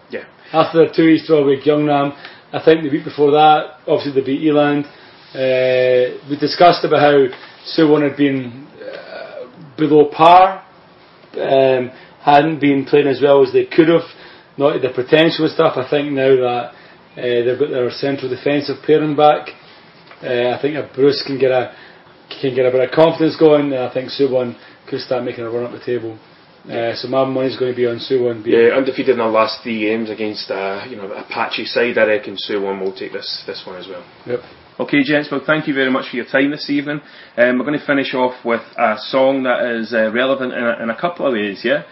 Yeah. After the two East draw with Gyeongnam, I think the week before that, obviously they beat Eland. Uh, we discussed about how Suwon had been uh, below par, um, hadn't been playing as well as they could have, not at the potential and stuff. I think now that uh, they've got their central defensive pairing back, uh, I think if Bruce can get a can get a bit of confidence going, then I think Suwon could start making a run up the table. Uh, so my money's going to be on Suwon. being- Yeah, undefeated in their last three games against uh, you know a patchy side. I reckon Suwon will take this this one as well. Yep. Okay, gents, well, thank you very much for your time this evening. Um, we're going to finish off with a song that is uh, relevant in a, in a couple of ways, yeah?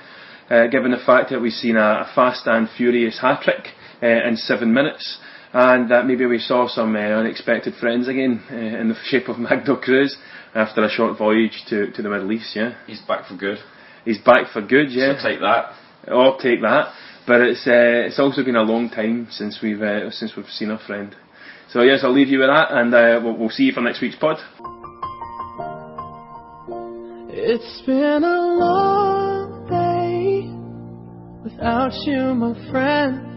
Uh, given the fact that we've seen a, a fast and furious hat trick uh, in seven minutes, and that maybe we saw some uh, unexpected friends again uh, in the shape of Magno Cruz after a short voyage to, to the Middle East, yeah? He's back for good. He's back for good, yeah? So take that. I'll take that. But it's uh, it's also been a long time since we've uh, since we've seen a friend. So yes, I'll leave you with that, and uh, we'll, we'll see you for next week's pod. It's been a long day without you, my friend.